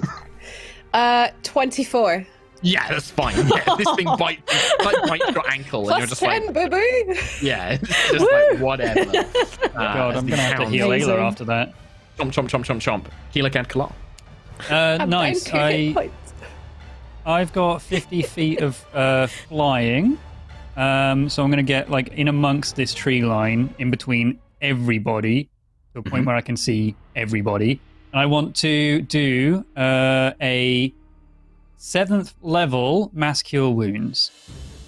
Uh, 24. yeah, that's fine. Yeah, this thing bites, like, bites your ankle, and you're just 10, like, boo boo. yeah, it's just like whatever. Uh, God, I'm gonna have to heal Amazing. Ayla after that. Chomp, chomp, chomp, chomp, chomp. Heal again, Kalar. Uh, I'm nice. down two hit I points. I've got 50 feet of uh, flying, um, so I'm going to get like in amongst this tree line, in between everybody, to a point Mhm. where I can see everybody. And I want to do uh, a seventh level mass cure wounds.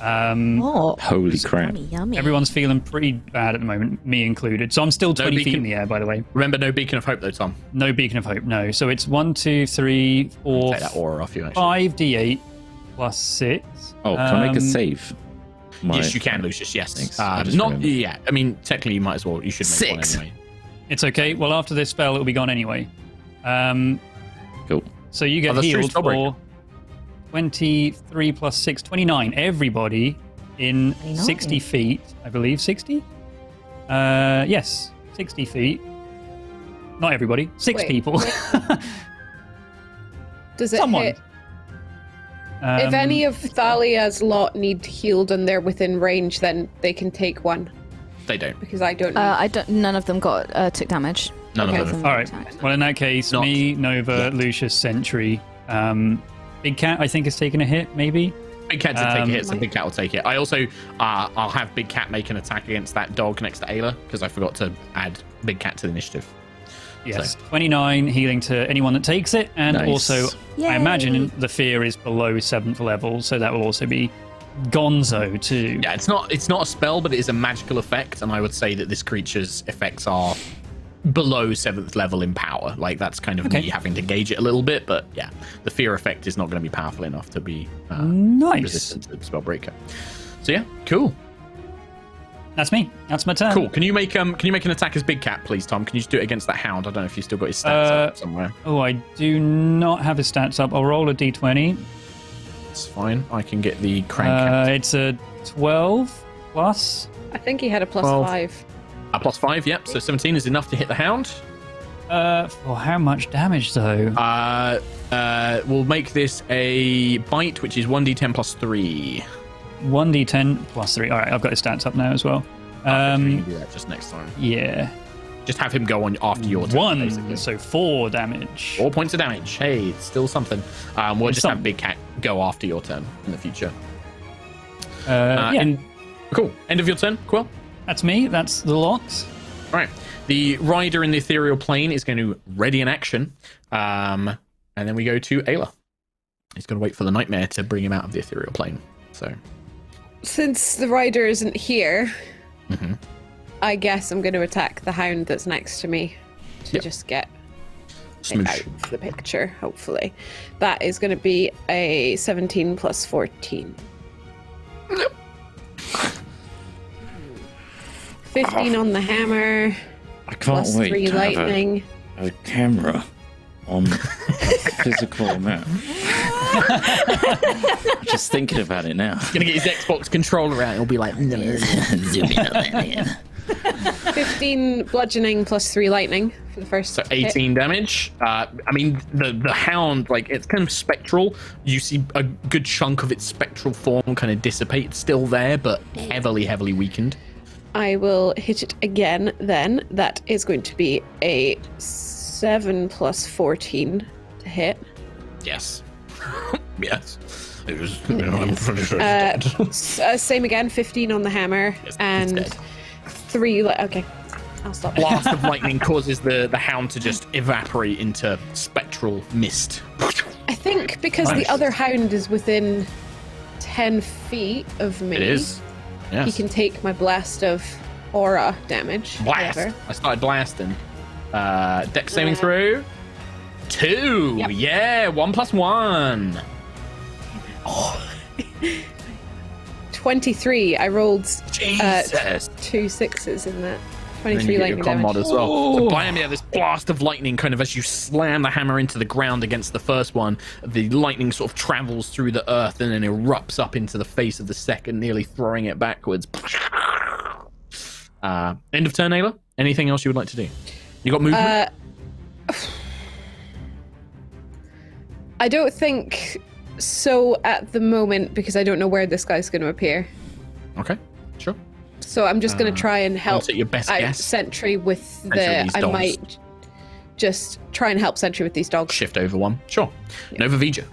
Um, Oh, Holy crap. Yummy, yummy. Everyone's feeling pretty bad at the moment, me included. So I'm still 20 feet in the air, by the way. Remember, no beacon of hope though, Tom. No beacon of hope, no. So it's one, two, three, four, Take that aura off you. Actually. five d8 plus six. Oh, can I make a Um, save? My- Yes, you can, Lucius. Yes. Thanks. I Uh, not. remembered. Yeah. I mean, technically, you might as well. You should make Six. one anyway. It's okay. Well, after this spell, it'll be gone anyway. Um, Cool. so you get Oh, healed Spellbreak. for 23 plus 6, 29. Everybody in 29. 60 feet, I believe. 60? Uh, yes, 60 feet. Not everybody, six Wait, people. Does it Someone. hit? Um, if any of Thalia's lot need healed and they're within range, then they can take one They don't. because I don't. Need. Uh, I don't. None of them got uh, took damage. None Okay. of them. All right. Well, in that case, Not me, Nova, yet. Lucius, Sentry. Um, Big Cat, I think, has taken a hit, maybe. Big Cat did take a Um, hit, so Big Cat will take it. I also, uh, I'll have Big Cat make an attack against that dog next to Ayla because I forgot to add Big Cat to the initiative. Yes, 29 healing to anyone that takes it, and Nice. also I imagine the fear is below seventh level, so that will also be Gonzo too. Yeah, it's not it's not a spell, but it is a magical effect, and I would say that this creature's effects are below seventh level in power. Like that's kind of Okay. me having to gauge it a little bit, but yeah, the fear effect is not going to be powerful enough to be uh, Nice. resistant to the spellbreaker. So yeah, cool, That's me. That's my turn. cool. Can you make um can you make an attack as Big Cat, please, Tom? Can you just do it against that hound? I don't know if you still got his stats Uh, up somewhere. Oh, I do not have his stats up. I'll roll a d20. It's fine. I can get the crank. Uh, it's a 12 plus. I think he had a plus Twelve. five. A plus five, yep. So 17 is enough to hit the hound. Uh, for how much damage though? Uh, uh, we'll make this a bite, which is 1d10 plus 3. 1d10 plus 3. All right, I've got his stats up now as well. Um, do that just next time. yeah. Just have him go on after your turn. One, basically. so four damage. Four points of damage. Hey, it's still something. Um, we'll It's just have. Big Cat go after your turn in the future. Uh, Uh, yeah, and- cool. End of your turn. Quill. That's me. That's the lot. All right. The rider in the ethereal plane is going to ready an action. Um, and then we go to Ayla. He's going to wait for the nightmare to bring him out of the ethereal plane. So, Since the rider isn't here, Mhm. I guess I'm going to attack the hound that's next to me to Yep. just get out of the picture. Hopefully, that is going to be a 17 plus 14. 15 on the hammer, I can't plus wait three to have lightning. a, a camera on physical map. Just thinking about it now. He's going to get his Xbox controller out. He'll be like, no. Zoom in on that. 15 bludgeoning plus three lightning for the first. So hit. 18 damage. Uh, I mean, the the hound, like it's kind of spectral. You see a good chunk of its spectral form kind of dissipate. It's still there, but heavily, heavily weakened. I will hit it again then. That is going to be a 7 plus 14 to hit. Yes. yes. It was. I'm pretty sure it's Uh, dead. S- uh, same again, 15 on the hammer. Yes, it's and dead. 3. Li- okay. I'll stop. blast of lightning causes the the hound to just evaporate into spectral mist. I think because Nice. the other hound is within ten feet of me. It is. Yes. He can take my blast of aura damage. blast. Whatever. I started blasting. Uh, Dex saving Uh, throw. Two. Yep. Yeah. One plus one. Twenty-three. I rolled uh, two sixes in that. And then Twenty-three you get your lightning con mod damage. as well. So blam, yeah, this blast of lightning kind of as you slam the hammer into the ground against the first one, the lightning sort of travels through the earth and then erupts up into the face of the second, nearly throwing it backwards. Uh, end of turn, Ayla. Anything else you would like to do? You got movement? Uh, I don't think so at the moment because I don't know where this guy's going to appear. okay, sure. So I'm just going Uh, to try and help take your best out guess. Sentry with Sentry the. with I dogs. might just try and help Sentry with these dogs. Shift over one. Sure. Nova Vija.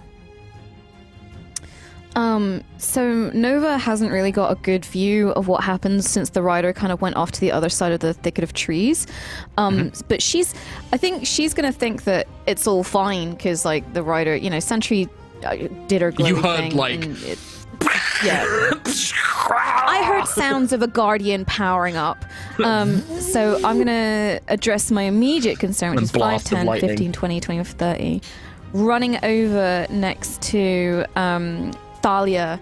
Um, so Nova hasn't really got a good view of what happens since the rider kind of went off to the other side of the thicket of trees. Um, Mm-hmm. but she's, I think she's gonna think that it's all fine because like the rider, you know, Sentry uh, did her glowy You heard, thing like- and it- yeah. I heard sounds of a guardian powering up. Um, so I'm going to address my immediate concern, which And is 5, 10, lightning. 15, 20, 20, 30. Running over next to um, Thalia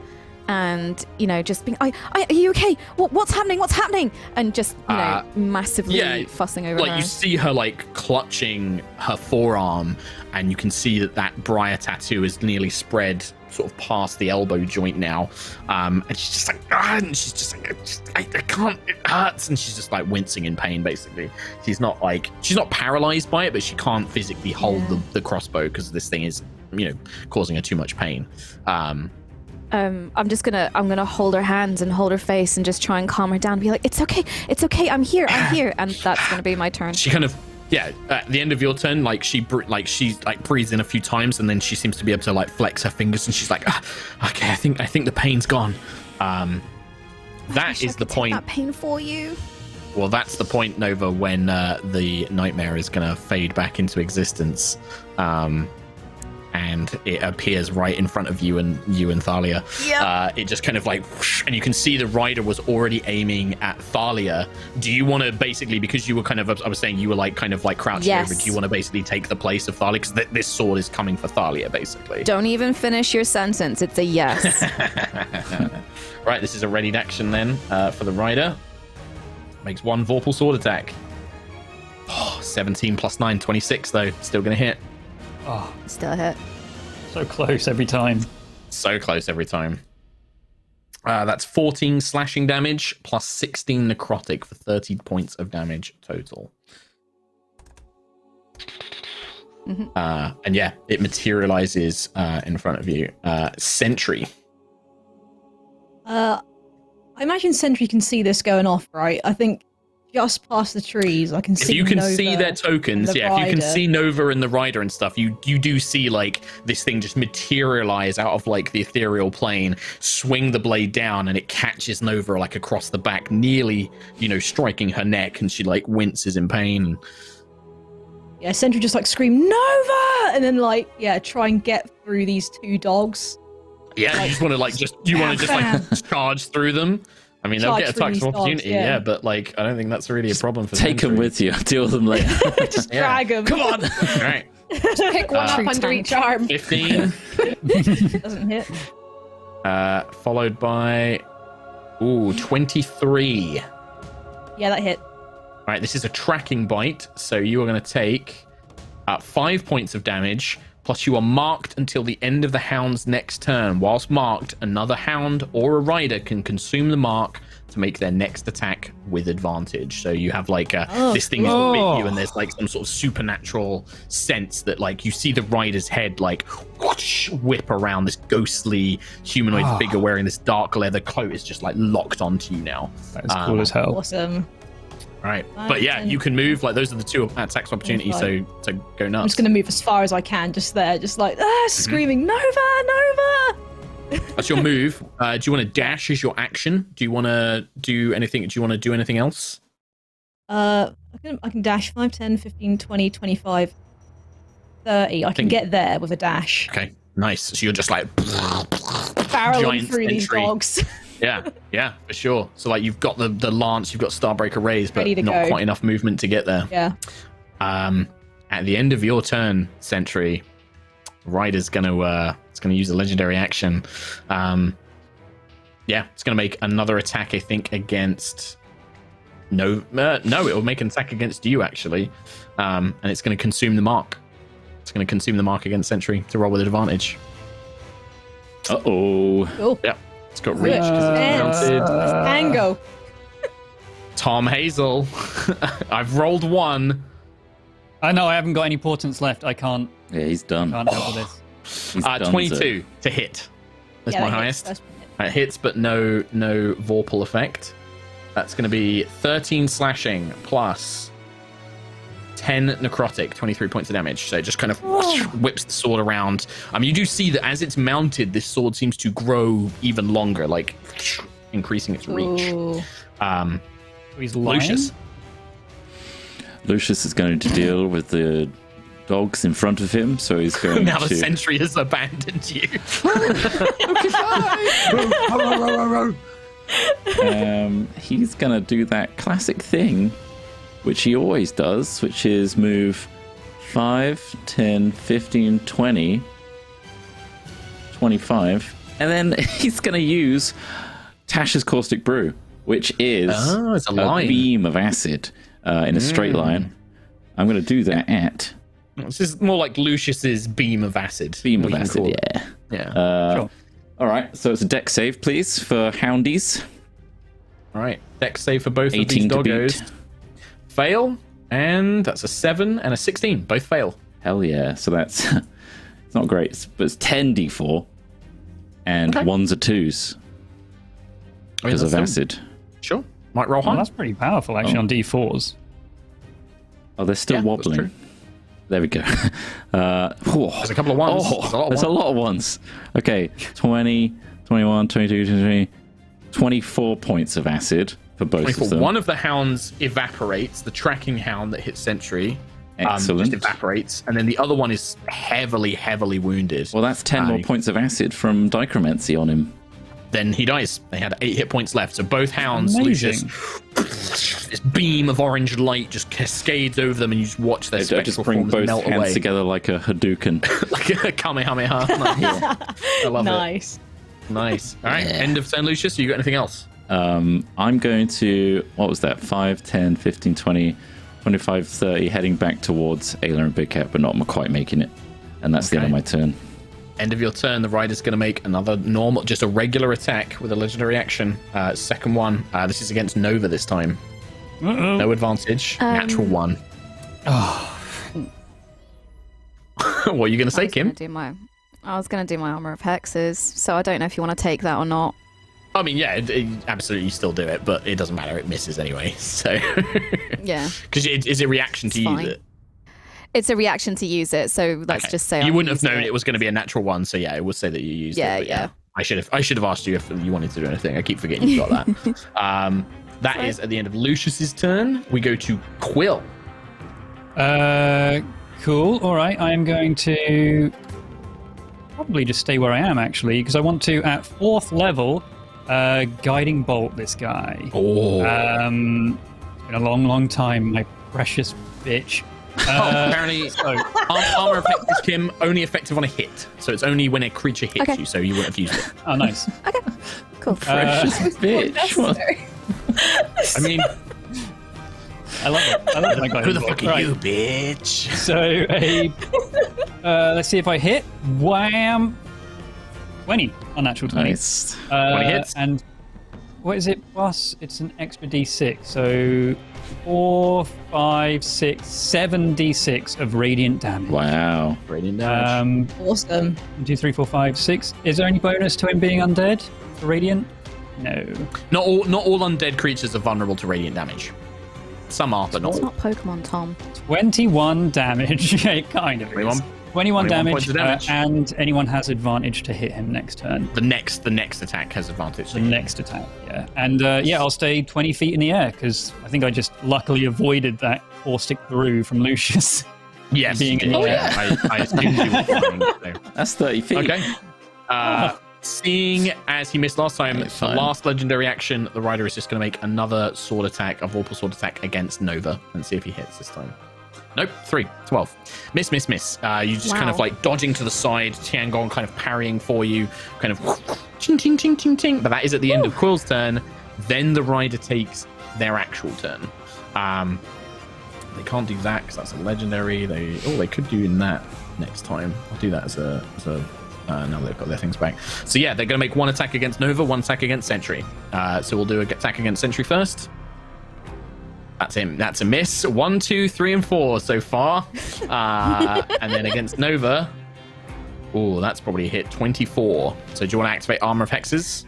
and, you know, just being, I, I, are you okay? What, what's happening? What's happening? And just, you know, Uh, massively yeah, fussing over like her. you see her like clutching her forearm and you can see that that briar tattoo is nearly spread sort of past the elbow joint now um and she's just like ah, and she's just like I, just, I, I can't it hurts and she's just like wincing in pain basically she's not like she's not paralyzed by it but she can't physically hold Yeah. the, the crossbow because this thing is you know causing her too much pain um um, I'm just gonna I'm gonna hold her hands and hold her face and just try and calm her down. Be like, it's okay, it's okay. I'm here, I'm here, and that's gonna be my turn. she kind of yeah at the end of your turn like she like she like breathes in a few times and then she seems to be able to like flex her fingers and she's like ah, okay i think i think the pain's gone um that is the point That pain for you. well that's the point nova when uh the nightmare is gonna fade back into existence um and it appears right in front of you and you and Thalia. Yep. Uh, it just kind of like, whoosh, and you can see the rider was already aiming at Thalia. Do you want to basically, because you were kind of, I was saying you were like kind of like crouching Yes. over, do you want to basically take the place of Thalia? Because th- this sword is coming for Thalia, basically. Don't even finish your sentence. It's a yes. right, this is a readied action then uh, for the rider. Makes one Vorpal sword attack. Oh, 17 plus 9, 26 though. Still going to hit. Oh, Still a hit. so close every time. So close every time. Uh, that's 14 slashing damage plus 16 necrotic for 30 points of damage total. Mhm. Uh, and yeah, it materializes uh, in front of you. Uh, Sentry. Uh, I imagine Sentry can see this going off, right? I think just past the trees, I can If see. you can Nova see their tokens, the yeah, if you can see Nova and the rider and stuff, you you do see like this thing just materialize out of like the ethereal plane, swing the blade down, and it catches Nova like across the back, nearly you know striking her neck, and she like winces in pain. Yeah, Sentry just like scream Nova, and then like yeah, try and get through these two dogs. Yeah, you just want to like just you want to just like charge through them. I mean, they'll Charge get through attacks these opportunity, yeah. yeah. but like I don't think that's really a problem for them. Take them Sentry. with you. Deal with them later. just Yeah. drag them. Come on, all right, Pick one Uh, up under tank. each arm. fifteen. Doesn't hit. Uh, followed by ooh 23. Yeah, that hit. All right, this is a tracking bite, so you are going to take uh, five points of damage. Plus, you are marked until the end of the hound's next turn. Whilst marked, another hound or a rider can consume the mark to make their next attack with advantage. So you have like a, Oh, this thing is cool. bit you, and there's like some sort of supernatural sense that like you see the rider's head like whoosh, whip around this ghostly humanoid Ah. figure wearing this dark leather coat is just like locked onto you now. That is Um, cool as hell. Awesome. Right. Five, But yeah, 10, you can move. Like those are the two attacks of opportunity. So to go nuts. I'm just gonna move as far as I can, just there, just like Mm-hmm. ah, screaming Nova, Nova. That's your move. Uh, do you want to dash as your action? Do you want to do anything? Do you want to do anything else? Uh, I can, I can dash 5, 10, 15, 20, 25, 30. I can Think- get there with a dash. Okay, nice. So you're just like, Barreling Giant through these dogs. yeah, yeah, for sure. So like you've got the the lance, you've got Starbreaker Rays, but not go. quite enough movement to get there. yeah. Um, at the end of your turn, Sentry, rider's gonna uh, it's gonna use a legendary action. Um, yeah, it's gonna make another attack. I think against. No, uh, no, it will make an attack against you actually, um, and it's going to consume the mark. It's going to consume the mark against Sentry to roll with advantage. Uh oh. Cool. Yeah, it's got reach. 'cause Dance. it's mounted. Tango. Tom Hazel, I've rolled one. I know I haven't got any portents left. I can't Yeah, he's done. can't help with this. He's Uh, done, 22 to hit. That's Yeah, my that highest. That's one. Uh, hits, but no no Vorpal effect. That's going to be 13 slashing plus 10 necrotic, 23 points of damage. So it just kind of whips the sword around. I mean, you do see that as it's mounted, this sword seems to grow even longer, like increasing its reach. Ooh. Um, He's lying. Lucius, Lucius is going to deal with the dogs in front of him, so he's going now the sentry has abandoned you. um, he's going to do that classic thing, which he always does, which is move 5, 10, 15, 20, 25, and then he's going to use Tasha's Caustic Brew, which is Oh, it's a line. beam of acid uh, in a straight line. I'm going to do that at This is more like Lucius's beam of acid. beam of acid, yeah. Yeah. Uh, Sure. All right, so it's a Dex save, please, for Houndies. All right. Dex save for both of 18 these to doggos. Beat. Fail, and that's a seven and a sixteen. Both fail. Hell yeah. So that's it's not great, it's- but it's 10d4 and Okay. ones are twos I mean, because of that's still- acid. Sure. Might roll Well, high. that's pretty powerful actually Oh. on D4s. Oh, they're still Yeah, that's wobbling. true. There we go. Uh, whew. There's a couple of ones. Oh, There's a lot of there's a ones. lot of ones. Okay, 20, 21, 22, 23, 24 points of acid for both 24. of them. One of the hounds evaporates. The tracking hound that hit Sentry um, just evaporates, and then the other one is heavily, heavily wounded. well, that's 10 more points of acid from Dichromancy on him. then he dies. They had eight hit points left, so both hounds, Amazing. Lucius, this beam of orange light just cascades over them, and you just watch their spectral I spectral just bring forms both melt hands away together like a Hadouken. like a Kamehameha. Nice. I love Nice. it. Nice. All right. End of turn, Lucius. You got anything else? Um, I'm going to, what was that, 5, 10, 15, 20, 25, 30, heading back towards Ayla and Big Cat, but not quite making it. And that's the end of my turn. End of your turn, the rider's going to make another normal, just a regular attack with a legendary action. Uh, second one. Uh, this is against Nova this time. Uh-oh. No advantage. Um, Natural one. what are you going to say, was gonna Kim? do my. I was going to do my armor of hexes, so I don't know if you want to take that or not. I mean, yeah, it, it- absolutely, you still do it, but it doesn't matter. It misses anyway. So, Yeah, because it is a reaction to It's use fine. it. it's a reaction to use it, so let's Okay. just say you I wouldn't have known it. was going to be a natural one. So yeah, it would say that you used Yeah, it. but yeah. I should have. I should have asked you if you wanted to do anything. I keep forgetting you got that. um, that Sorry. is at the end of Lucius's turn. We go to Quill. Uh, cool. All right. I am going to probably just stay where I am actually, because I want to at fourth level, uh, guiding bolt this guy. Oh, Um, it's been a long, long time, my precious bitch. Oh, Uh, apparently, so, armor effect is Kim only effective on a hit. So it's only when a creature hits Okay. you. So you wouldn't have used it. oh, nice. Okay, cool. Uh, Bitch. What? I mean, I love it. I love my guiding who the bolt. fuck are Right. you, bitch? So a uh, let's see if I hit. Wham! Twenty, unnatural twenty. Nice. Uh, 20 hits. And what is it? Plus, it's an extra d6. So four, five, six, seven d6 of radiant damage. Wow. Radiant damage. Um, Awesome. one, two, three, four, five, six. Is there any bonus to him being undead for radiant? No. not all, not all undead creatures are vulnerable to radiant damage. Some are, but not It's not Pokemon, Tom. 21 damage. yeah, it kind of is. 21. 21 21 damage, damage. uh, and anyone has advantage to hit him next turn. The next, the next attack has advantage. The next attack, yeah. And uh, yeah, I'll stay 20 feet in the air because I think I just luckily avoided that caustic brew from Lucius. yes, being in the oh, air. yeah. I, I assumed you were flying. so. That's 30 feet. Okay. Uh, seeing as he missed last time, the last legendary action, the rider is just going to make another sword attack, a Vorpal sword attack against Nova, and see if he hits this time. Nope, three, 12. Miss, miss, miss. Uh, you just kind of like dodging to the side, Tiangong kind of parrying for you, kind of ting, ting, ting, ting, ting. But that is at the end of Quill's turn. Then the rider takes their actual turn. Um, they can't do that because that's a legendary. They oh, they could do in that next time. I'll do that as a as a. Uh, now they've got their things back. So yeah, they're going to make one attack against Nova, one attack against Sentry. Uh, so we'll do a attack against Sentry first. That's him. That's a miss. One, two, three, and four so far. Uh, and then against Nova. Oh, that's probably a hit. Twenty-four. So do you want to activate Armor of Hexes?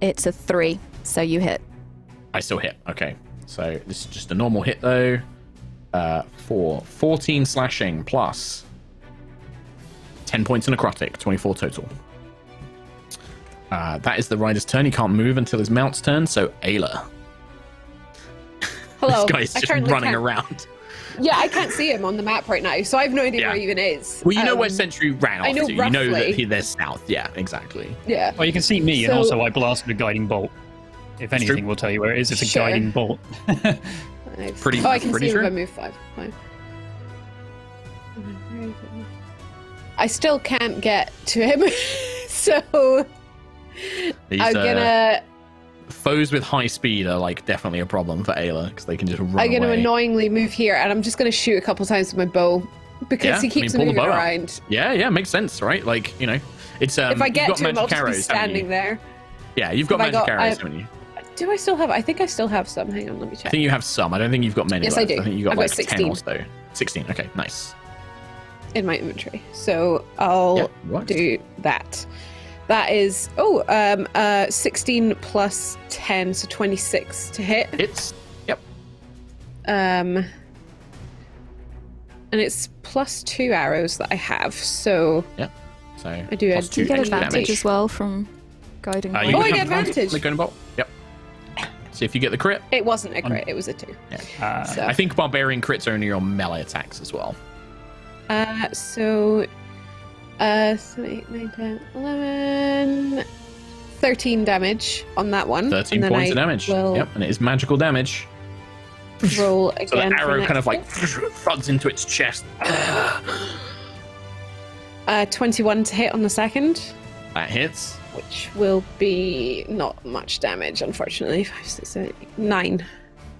It's a three, so you hit. I still hit. Okay. So this is just a normal hit though. Uh, four. 14 slashing plus 10 points of necrotic, 24 total. Uh, that is the rider's turn. He can't move until his mount's turn. So Ayla. Hello. this guy's I just running can't- around. Yeah, I can't see him on the map right now, so I have no idea Yeah. where he even is. Well, you know where Um, Sentry ran off I know to. You know that roughly. he, they're south. Yeah, exactly. Yeah. Well, you can see me, and also I blasted a guiding bolt. If anything, we'll tell you where it is. It's a Sure. guiding bolt. Pretty- Oh, I can pretty see him sure. if I move five. Fine. I still can't get to him, so He's, I'm uh, gonna foes with high speed are like definitely a problem for Ayla because they can just run I'm gonna annoyingly move here, and I'm just gonna shoot a couple times with my bow because Yeah, he I keeps mean, pull the moving bow out. around. Yeah, yeah, makes sense, right? Like you know, it's um. if I you've get got to him, I'll just be standing there. Yeah, you've got Have I magic got- arrows, I- haven't you? Do I still have? I think I still have some. Hang on, let me check. I think you have some. I don't think you've got many. Yes, I do. I think you got I've got like ten or 16. so. Sixteen. Okay, nice. in my inventory. So I'll Yeah, do that. That is oh um uh 16 plus 10 so 26 to hit. Hits. Yep. Um and it's plus 2 arrows that I have. So yeah. So I do plus a- two You get extra advantage damage. as well from guiding. Uh, bolt. you Oh, I get advantage. the Golden Bolt. Yep. So if you get the crit, it wasn't a crit, it was a 2. Uh, So I think barbarian crits are only on melee attacks as well. uh so uh 7, 8, 9, 10, 11 13 damage on that one. Thirteen and points I of damage. Yep, and it is magical damage. roll again. So the arrow kind of like thuds into its chest. Uh, 21 to hit on the second, That hits. which will be not much damage, unfortunately. Five, six, seven, eight, nine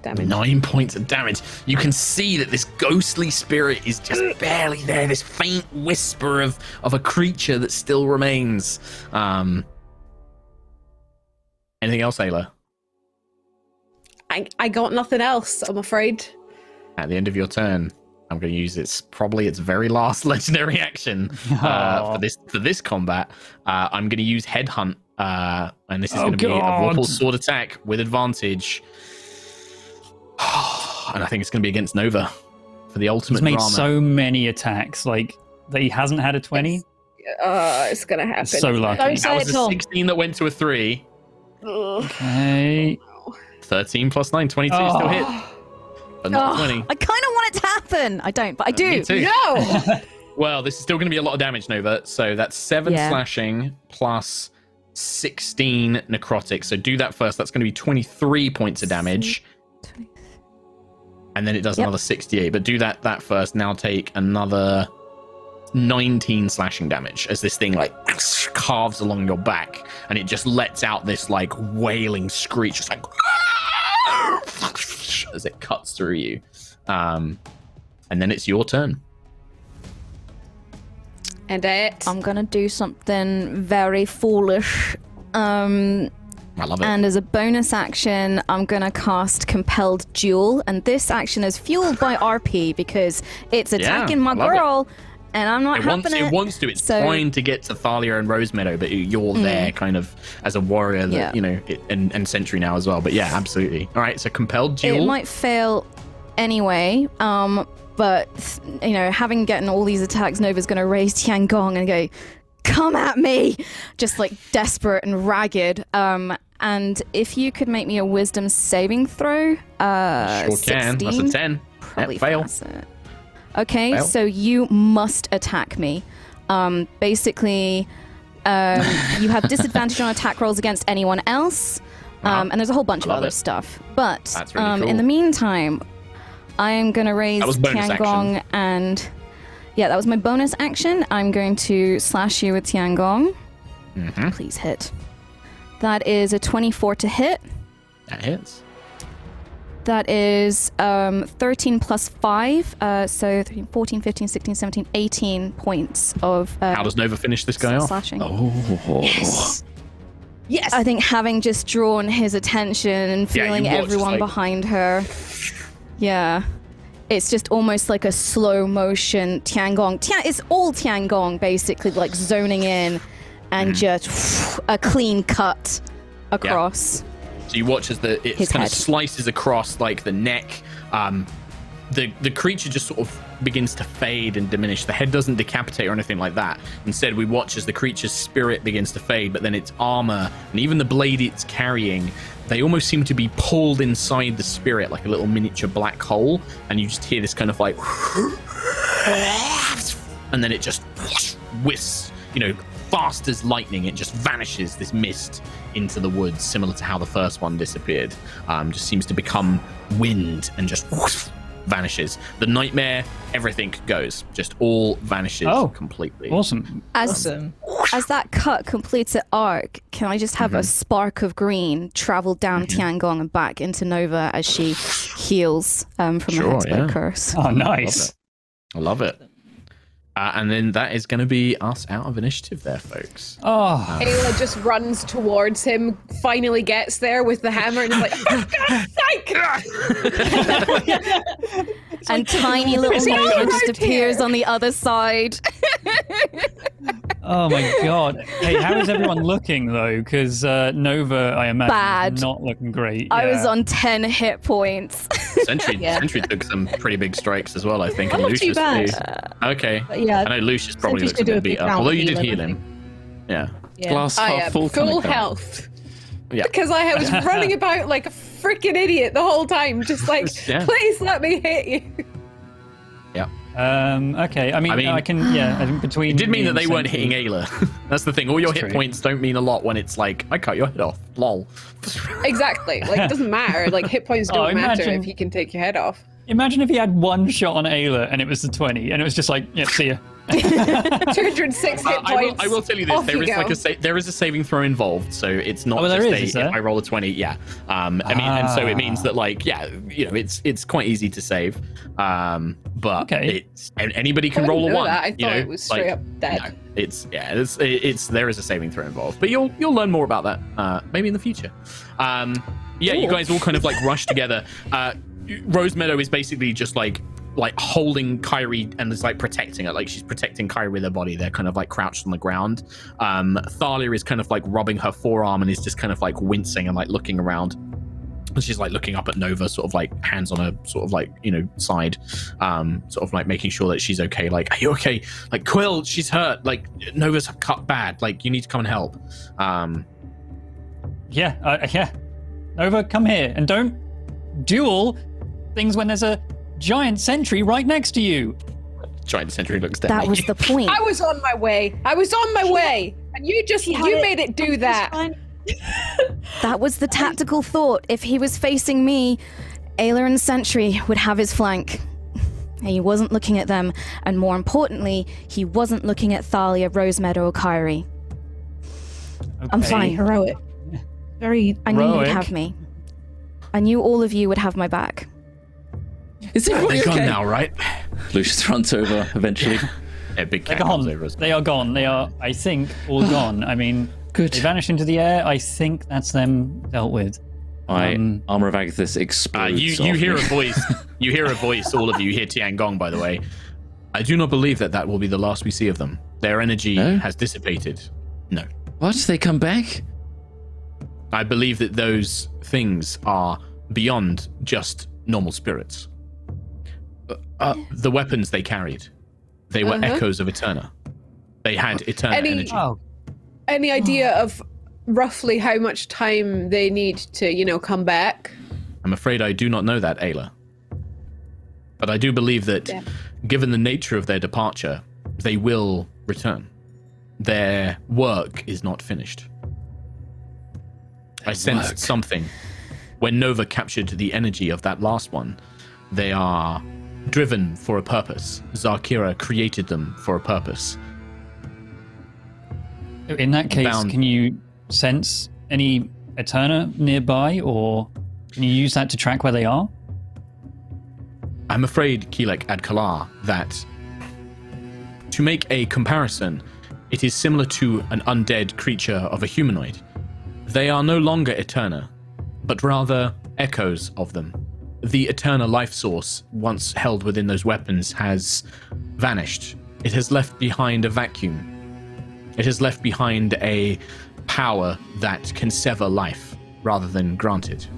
damage. Nine points of damage. You can see that this ghostly spirit is just barely there. This faint whisper of of a creature that still remains. Um. Anything else, Ayla? I, I got nothing else, I'm afraid. At the end of your turn, I'm going to use its probably its very last legendary action uh, for this for this combat. Uh, I'm going to use Headhunt, uh, and this is Oh, going to be a God. Vorpal sword attack with advantage. and I think it's going to be against Nova for the ultimate he's made drama. so many attacks, like that he hasn't had a 20. Uh, it's gonna happen. So lucky. Don't that was it, a Tom. 16 that went to a 3. Ugh. Okay. 13 plus 9, 22 still Oh. hit, but not Oh, 20. I kind of want it to happen. I don't, but I do. Me too. No! Well, this is still going to be a lot of damage, Nova. So that's seven Yeah. slashing plus 16 necrotic. So do that first. That's going to be 23 points of damage. And then it does Yep. another 68. But do that that first. Now take another 19 slashing damage as this thing like carves along your back and it just lets out this like wailing screech just like as it cuts through you. Um, and then it's your turn. and it. I'm gonna do something very foolish. Um, I love it. and as a bonus action, I'm gonna cast Compelled Duel, and this action is fueled by RP because it's attacking my I love it. girl, and I'm not it having wants, it. it wants to. It's So- trying to get to Thalia and Rosemeadow, but you're there kind of as a warrior that, Yeah. you know, it, and, and Sentry now as well. But yeah, absolutely. All right, so compelled Duel. It might fail anyway. Um, but you know, having gotten all these attacks, Nova's going to raise Tiangong and go, "Come at me!" Just like desperate and ragged. Um, and if you could make me a Wisdom saving throw, uh, Sure can. That's a 10. Probably Yep, fail. Okay, Fail. so you must attack me. Um, basically, um, you have disadvantage on attack rolls against anyone else, um, and there's a whole bunch of other it. stuff. But really um, in the meantime, I am going to raise That Tiangong and yeah, that was my bonus action. I'm going to slash you with Tiangong. Mm-hmm. Please hit. That is a 24 to hit. That hits. That is um, 13 plus 5, uh, so 13, 14, 15, 16, 17, 18 points of uh, How does Nova finish this guy off? slashing. Oh. Yes. yes. I think having just drawn his attention and feeling watch, everyone like- behind her, yeah, it's just almost like a slow motion Tiangong. Tian- it's all Tiangong basically, like zoning in and Mm-hmm. just a clean cut across. So you watch as the it kind of slices across like the neck. Um, the the creature just sort of begins to fade and diminish. The head doesn't decapitate or anything like that. Instead, we watch as the creature's spirit begins to fade, but then its armor and even the blade it's carrying, they almost seem to be pulled inside the spirit like a little miniature black hole, and you just hear this kind of like, and then it just whisks, you know, fast as lightning. It just vanishes this mist into the woods, similar to how the first one disappeared. Um, just seems to become wind and just vanishes. The nightmare, everything goes, just all vanishes Oh. completely. Awesome. As Awesome. as that cut completes its arc, can I just have Mm-hmm. a spark of green travel down Tiangong and back into Nova as she heals um, from Sure, the Hexblade yeah. curse? Oh, nice. I love it. Uh, and then that is going to be us out of initiative there, folks. Oh, Ayla just runs towards him, finally gets there with the hammer, and is like, "For God's sake!" and tiny little Is he just appears here? on the other side. oh my god. Hey, how is everyone looking though? Because uh, Nova, I imagine, Bad. is not looking great. I was on 10 hit points. Sentry, Yeah. Sentry took some pretty big strikes as well, I think. I'm and not too bad. too. Okay. But yeah, I know Lucius probably Sentry's looks a gonna bit beat up, although you did I heal him. Yeah. yeah. Glass I half am full. full health. Yeah. Because I was running about like a freaking idiot the whole time, just like, Yeah. please let me hit you. Yeah. Um, okay, I mean, I I, can, yeah, I think between. It did mean that they weren't hitting Ayla. That's the thing. All your That's hit true. points don't mean a lot when it's like, I cut your head off. Lol. Exactly. Like, it doesn't matter. Like, hit points Oh, don't matter imagine- if you can take your head off. Imagine if he had one shot on Ayla and it was the 20, and it was just like, yeah, see ya. 206 hit Uh, I, will, points. I will tell you this: Off there you is like a sa- there is a saving throw involved, so it's not Oh, there just is, a, is if I roll a twenty, yeah. Um, I mean, and so it means Ah. that like yeah, you know, it's it's quite easy to save. Um, but Okay. it's and anybody can I roll a didn't one. that. I you know, it was straight like, up dead. no, it's yeah, it's it's there is a saving throw involved, but you'll you'll learn more about that uh, maybe in the future. Um, yeah, you guys all kind of like rush together. Uh, Rose Meadow is basically just like like holding Kyrie and is like protecting her, like she's protecting Kyrie with her body. They're kind of like crouched on the ground. Um, Thalia is kind of like rubbing her forearm and is just kind of like wincing and like looking around. And she's like looking up at Nova, sort of like hands on her sort of like you know side, um, sort of like making sure that she's okay. Like, are you okay? Like Quill, she's hurt. Like Nova's cut bad. Like you need to come and help. Um, Yeah, uh, yeah. Nova, come here, and don't duel things when there's a giant sentry right next to you. Giant Sentry looks down. That was the point. I was on my way. I was on my way. And you just you it. made it do that. That was the tactical thought. If he was facing me, Ayla and Sentry would have his flank. He wasn't looking at them, and more importantly, he wasn't looking at Thalia, Rosemeadow, or Kyrie. I'm Okay. fine. Heroic. Very. I knew Heroic. you'd have me. I knew all of you would have my back. Is everybody They're gone okay? now, right? Lucius runs over eventually. Yeah, big They're gone. over as well. They are gone. They are, I think, all gone. I mean, Good. they vanish into the air. I think that's them dealt with. My Um, armor of Agathys Uh, explodes. you you hear me. a voice. You hear a voice. All of you hear Tiangong. By the way, I do not believe that that will be the last we see of them. Their energy No? has dissipated. No, What? They come back? I believe that those things are beyond just normal spirits. Uh, The weapons they carried, they were Uh-huh. echoes of Eterna. They had Eterna Any- energy. Oh, Any idea of roughly how much time they need to, you know, come back? I'm afraid I do not know that, Ayla. But I do believe that, Yeah. given the nature of their departure, they will return. Their work is not finished. I sensed work. something. When Nova captured the energy of that last one, they are driven for a purpose. Zarkira created them for a purpose. in that case, Bound- can you sense any Eterna nearby, or can you use that to track where they are? I'm afraid, Kelek Adkalar, that to make a comparison, it is similar to an undead creature of a humanoid. They are no longer Eterna, but rather echoes of them. The eternal life source, once held within those weapons, has vanished. It has left behind a vacuum. It has left behind a power that can sever life rather than grant it.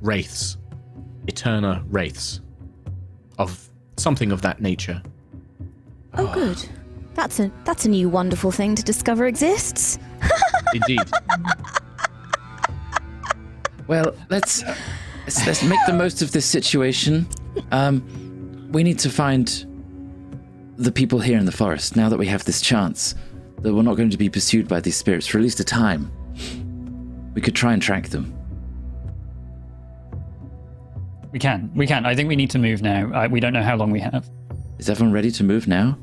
Wraiths. Eterna wraiths. Of something of that nature. Oh, good. That's a that's a new wonderful thing to discover exists. Indeed. Well, let's, let's let's make the most of this situation. Um, we need to find the people here in the forest. Now that we have this chance, that we're not going to be pursued by these spirits for at least a time. We could try and track them. We can. We can. I think we need to move now. Uh, we don't know how long we have. Is everyone ready to move now?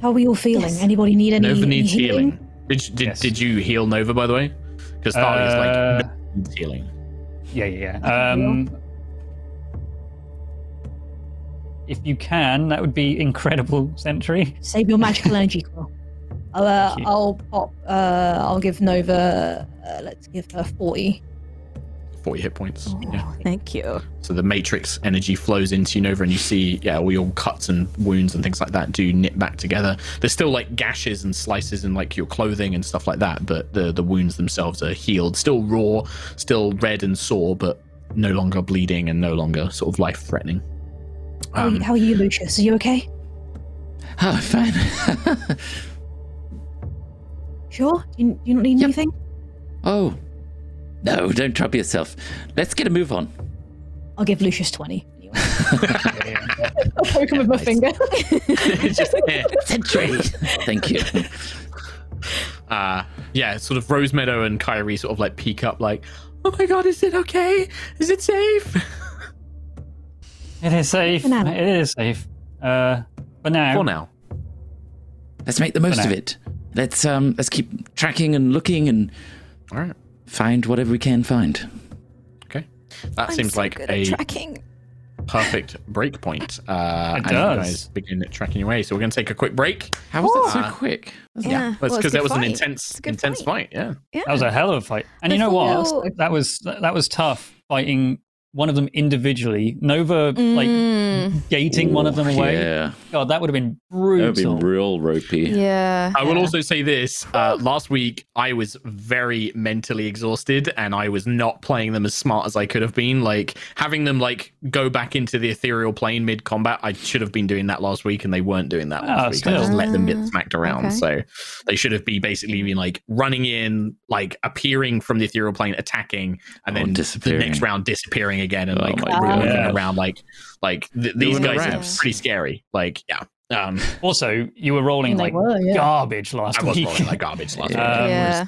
How are we all feeling? Yes. Anybody need any Nova needs healing? healing. Did, you- did, Yes. did you heal Nova, by the way? Because Thalia's Uh, like, Nova healing. Yeah, yeah, yeah. Um, if you can, that would be incredible, Sentry. Save your magical energy, Quill. I'll, uh, I'll pop. Uh, I'll give Nova. Uh, let's give her forty. 40 hit points. Yeah. Thank you. So the matrix energy flows into you, Nova, and you see, yeah, all your cuts and wounds and things like that do knit back together. There's still like gashes and slices in like your clothing and stuff like that, but the the wounds themselves are healed. Still raw, still red and sore, but no longer bleeding and no longer sort of life threatening. How, are you, Um, how are you, Lucius? Are you okay? Oh, fine. Sure. Do you, you not need Yep. anything? oh, no, don't trouble yourself. Let's get a move on. I'll give Lucius twenty. Anyway. I'll poke him with my Nice. finger. it's just, yeah. Sentry. Thank you. uh yeah sort of rose meadow and kyrie sort of like peek up like oh my god is it okay is it safe It is safe. Banana. It is safe. Uh, for now. for now Let's make the most of it. Let's um, let's keep tracking and looking and all right find whatever we can find. okay that I'm seems so like a tracking. perfect break point uh It and you does. guys begin tracking your way so we're gonna take a quick break How was that so quick? Yeah, that's well, it's because that good was an intense It's a good intense fight, yeah Yeah. That was a hell of a fight. And you know what? Before- That was that was tough fighting one of them individually. Nova like Mm, gating one of them away. Yeah, God, that would have been brutal. that would be brutal. real ropey. yeah. I will also say this. Uh, last week, I was very mentally exhausted, and I was not playing them as smart as I could have been. Like having them like go back into the ethereal plane mid combat. I should have been doing that last week, and they weren't doing that last Ah, week. I just let them get smacked around. okay. So they should have been basically been like running in, like appearing from the ethereal plane, attacking, and Oh, then the next round disappearing again, and Oh like my running God. around like like th- these Doing the guys are pretty scary. Like yeah. Um, Also, you were rolling They like were, yeah. garbage last I was week. rolling like garbage last week. Um, yeah.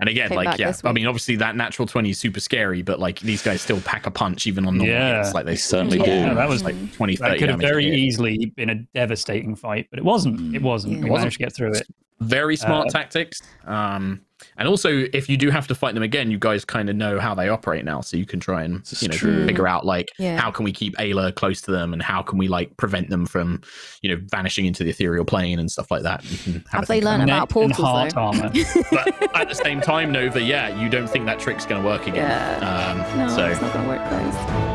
And again, Came like yeah, I mean, obviously that natural twenty is super scary, but like these guys still pack a punch even on normal Yeah. hits. Like they They certainly still do. Yeah, that was like 20, that could have very hit. easily been a devastating fight, but it wasn't. Mm. It wasn't. Yeah. We It wasn't. managed to get through it. Very smart Uh, tactics. Um, and also, if you do have to fight them again, you guys kind of know how they operate now, so you can try and This you know true. figure out like Yeah. how can we keep Ayla close to them, and how can we like prevent them from you know vanishing into the ethereal plane and stuff like that. You can have, Have they think learned about about Neck portals, heart though? armor. but at the same time, Nova, yeah, you don't think that trick's going to work again. Yeah. Um, No, so it's not gonna work, guys.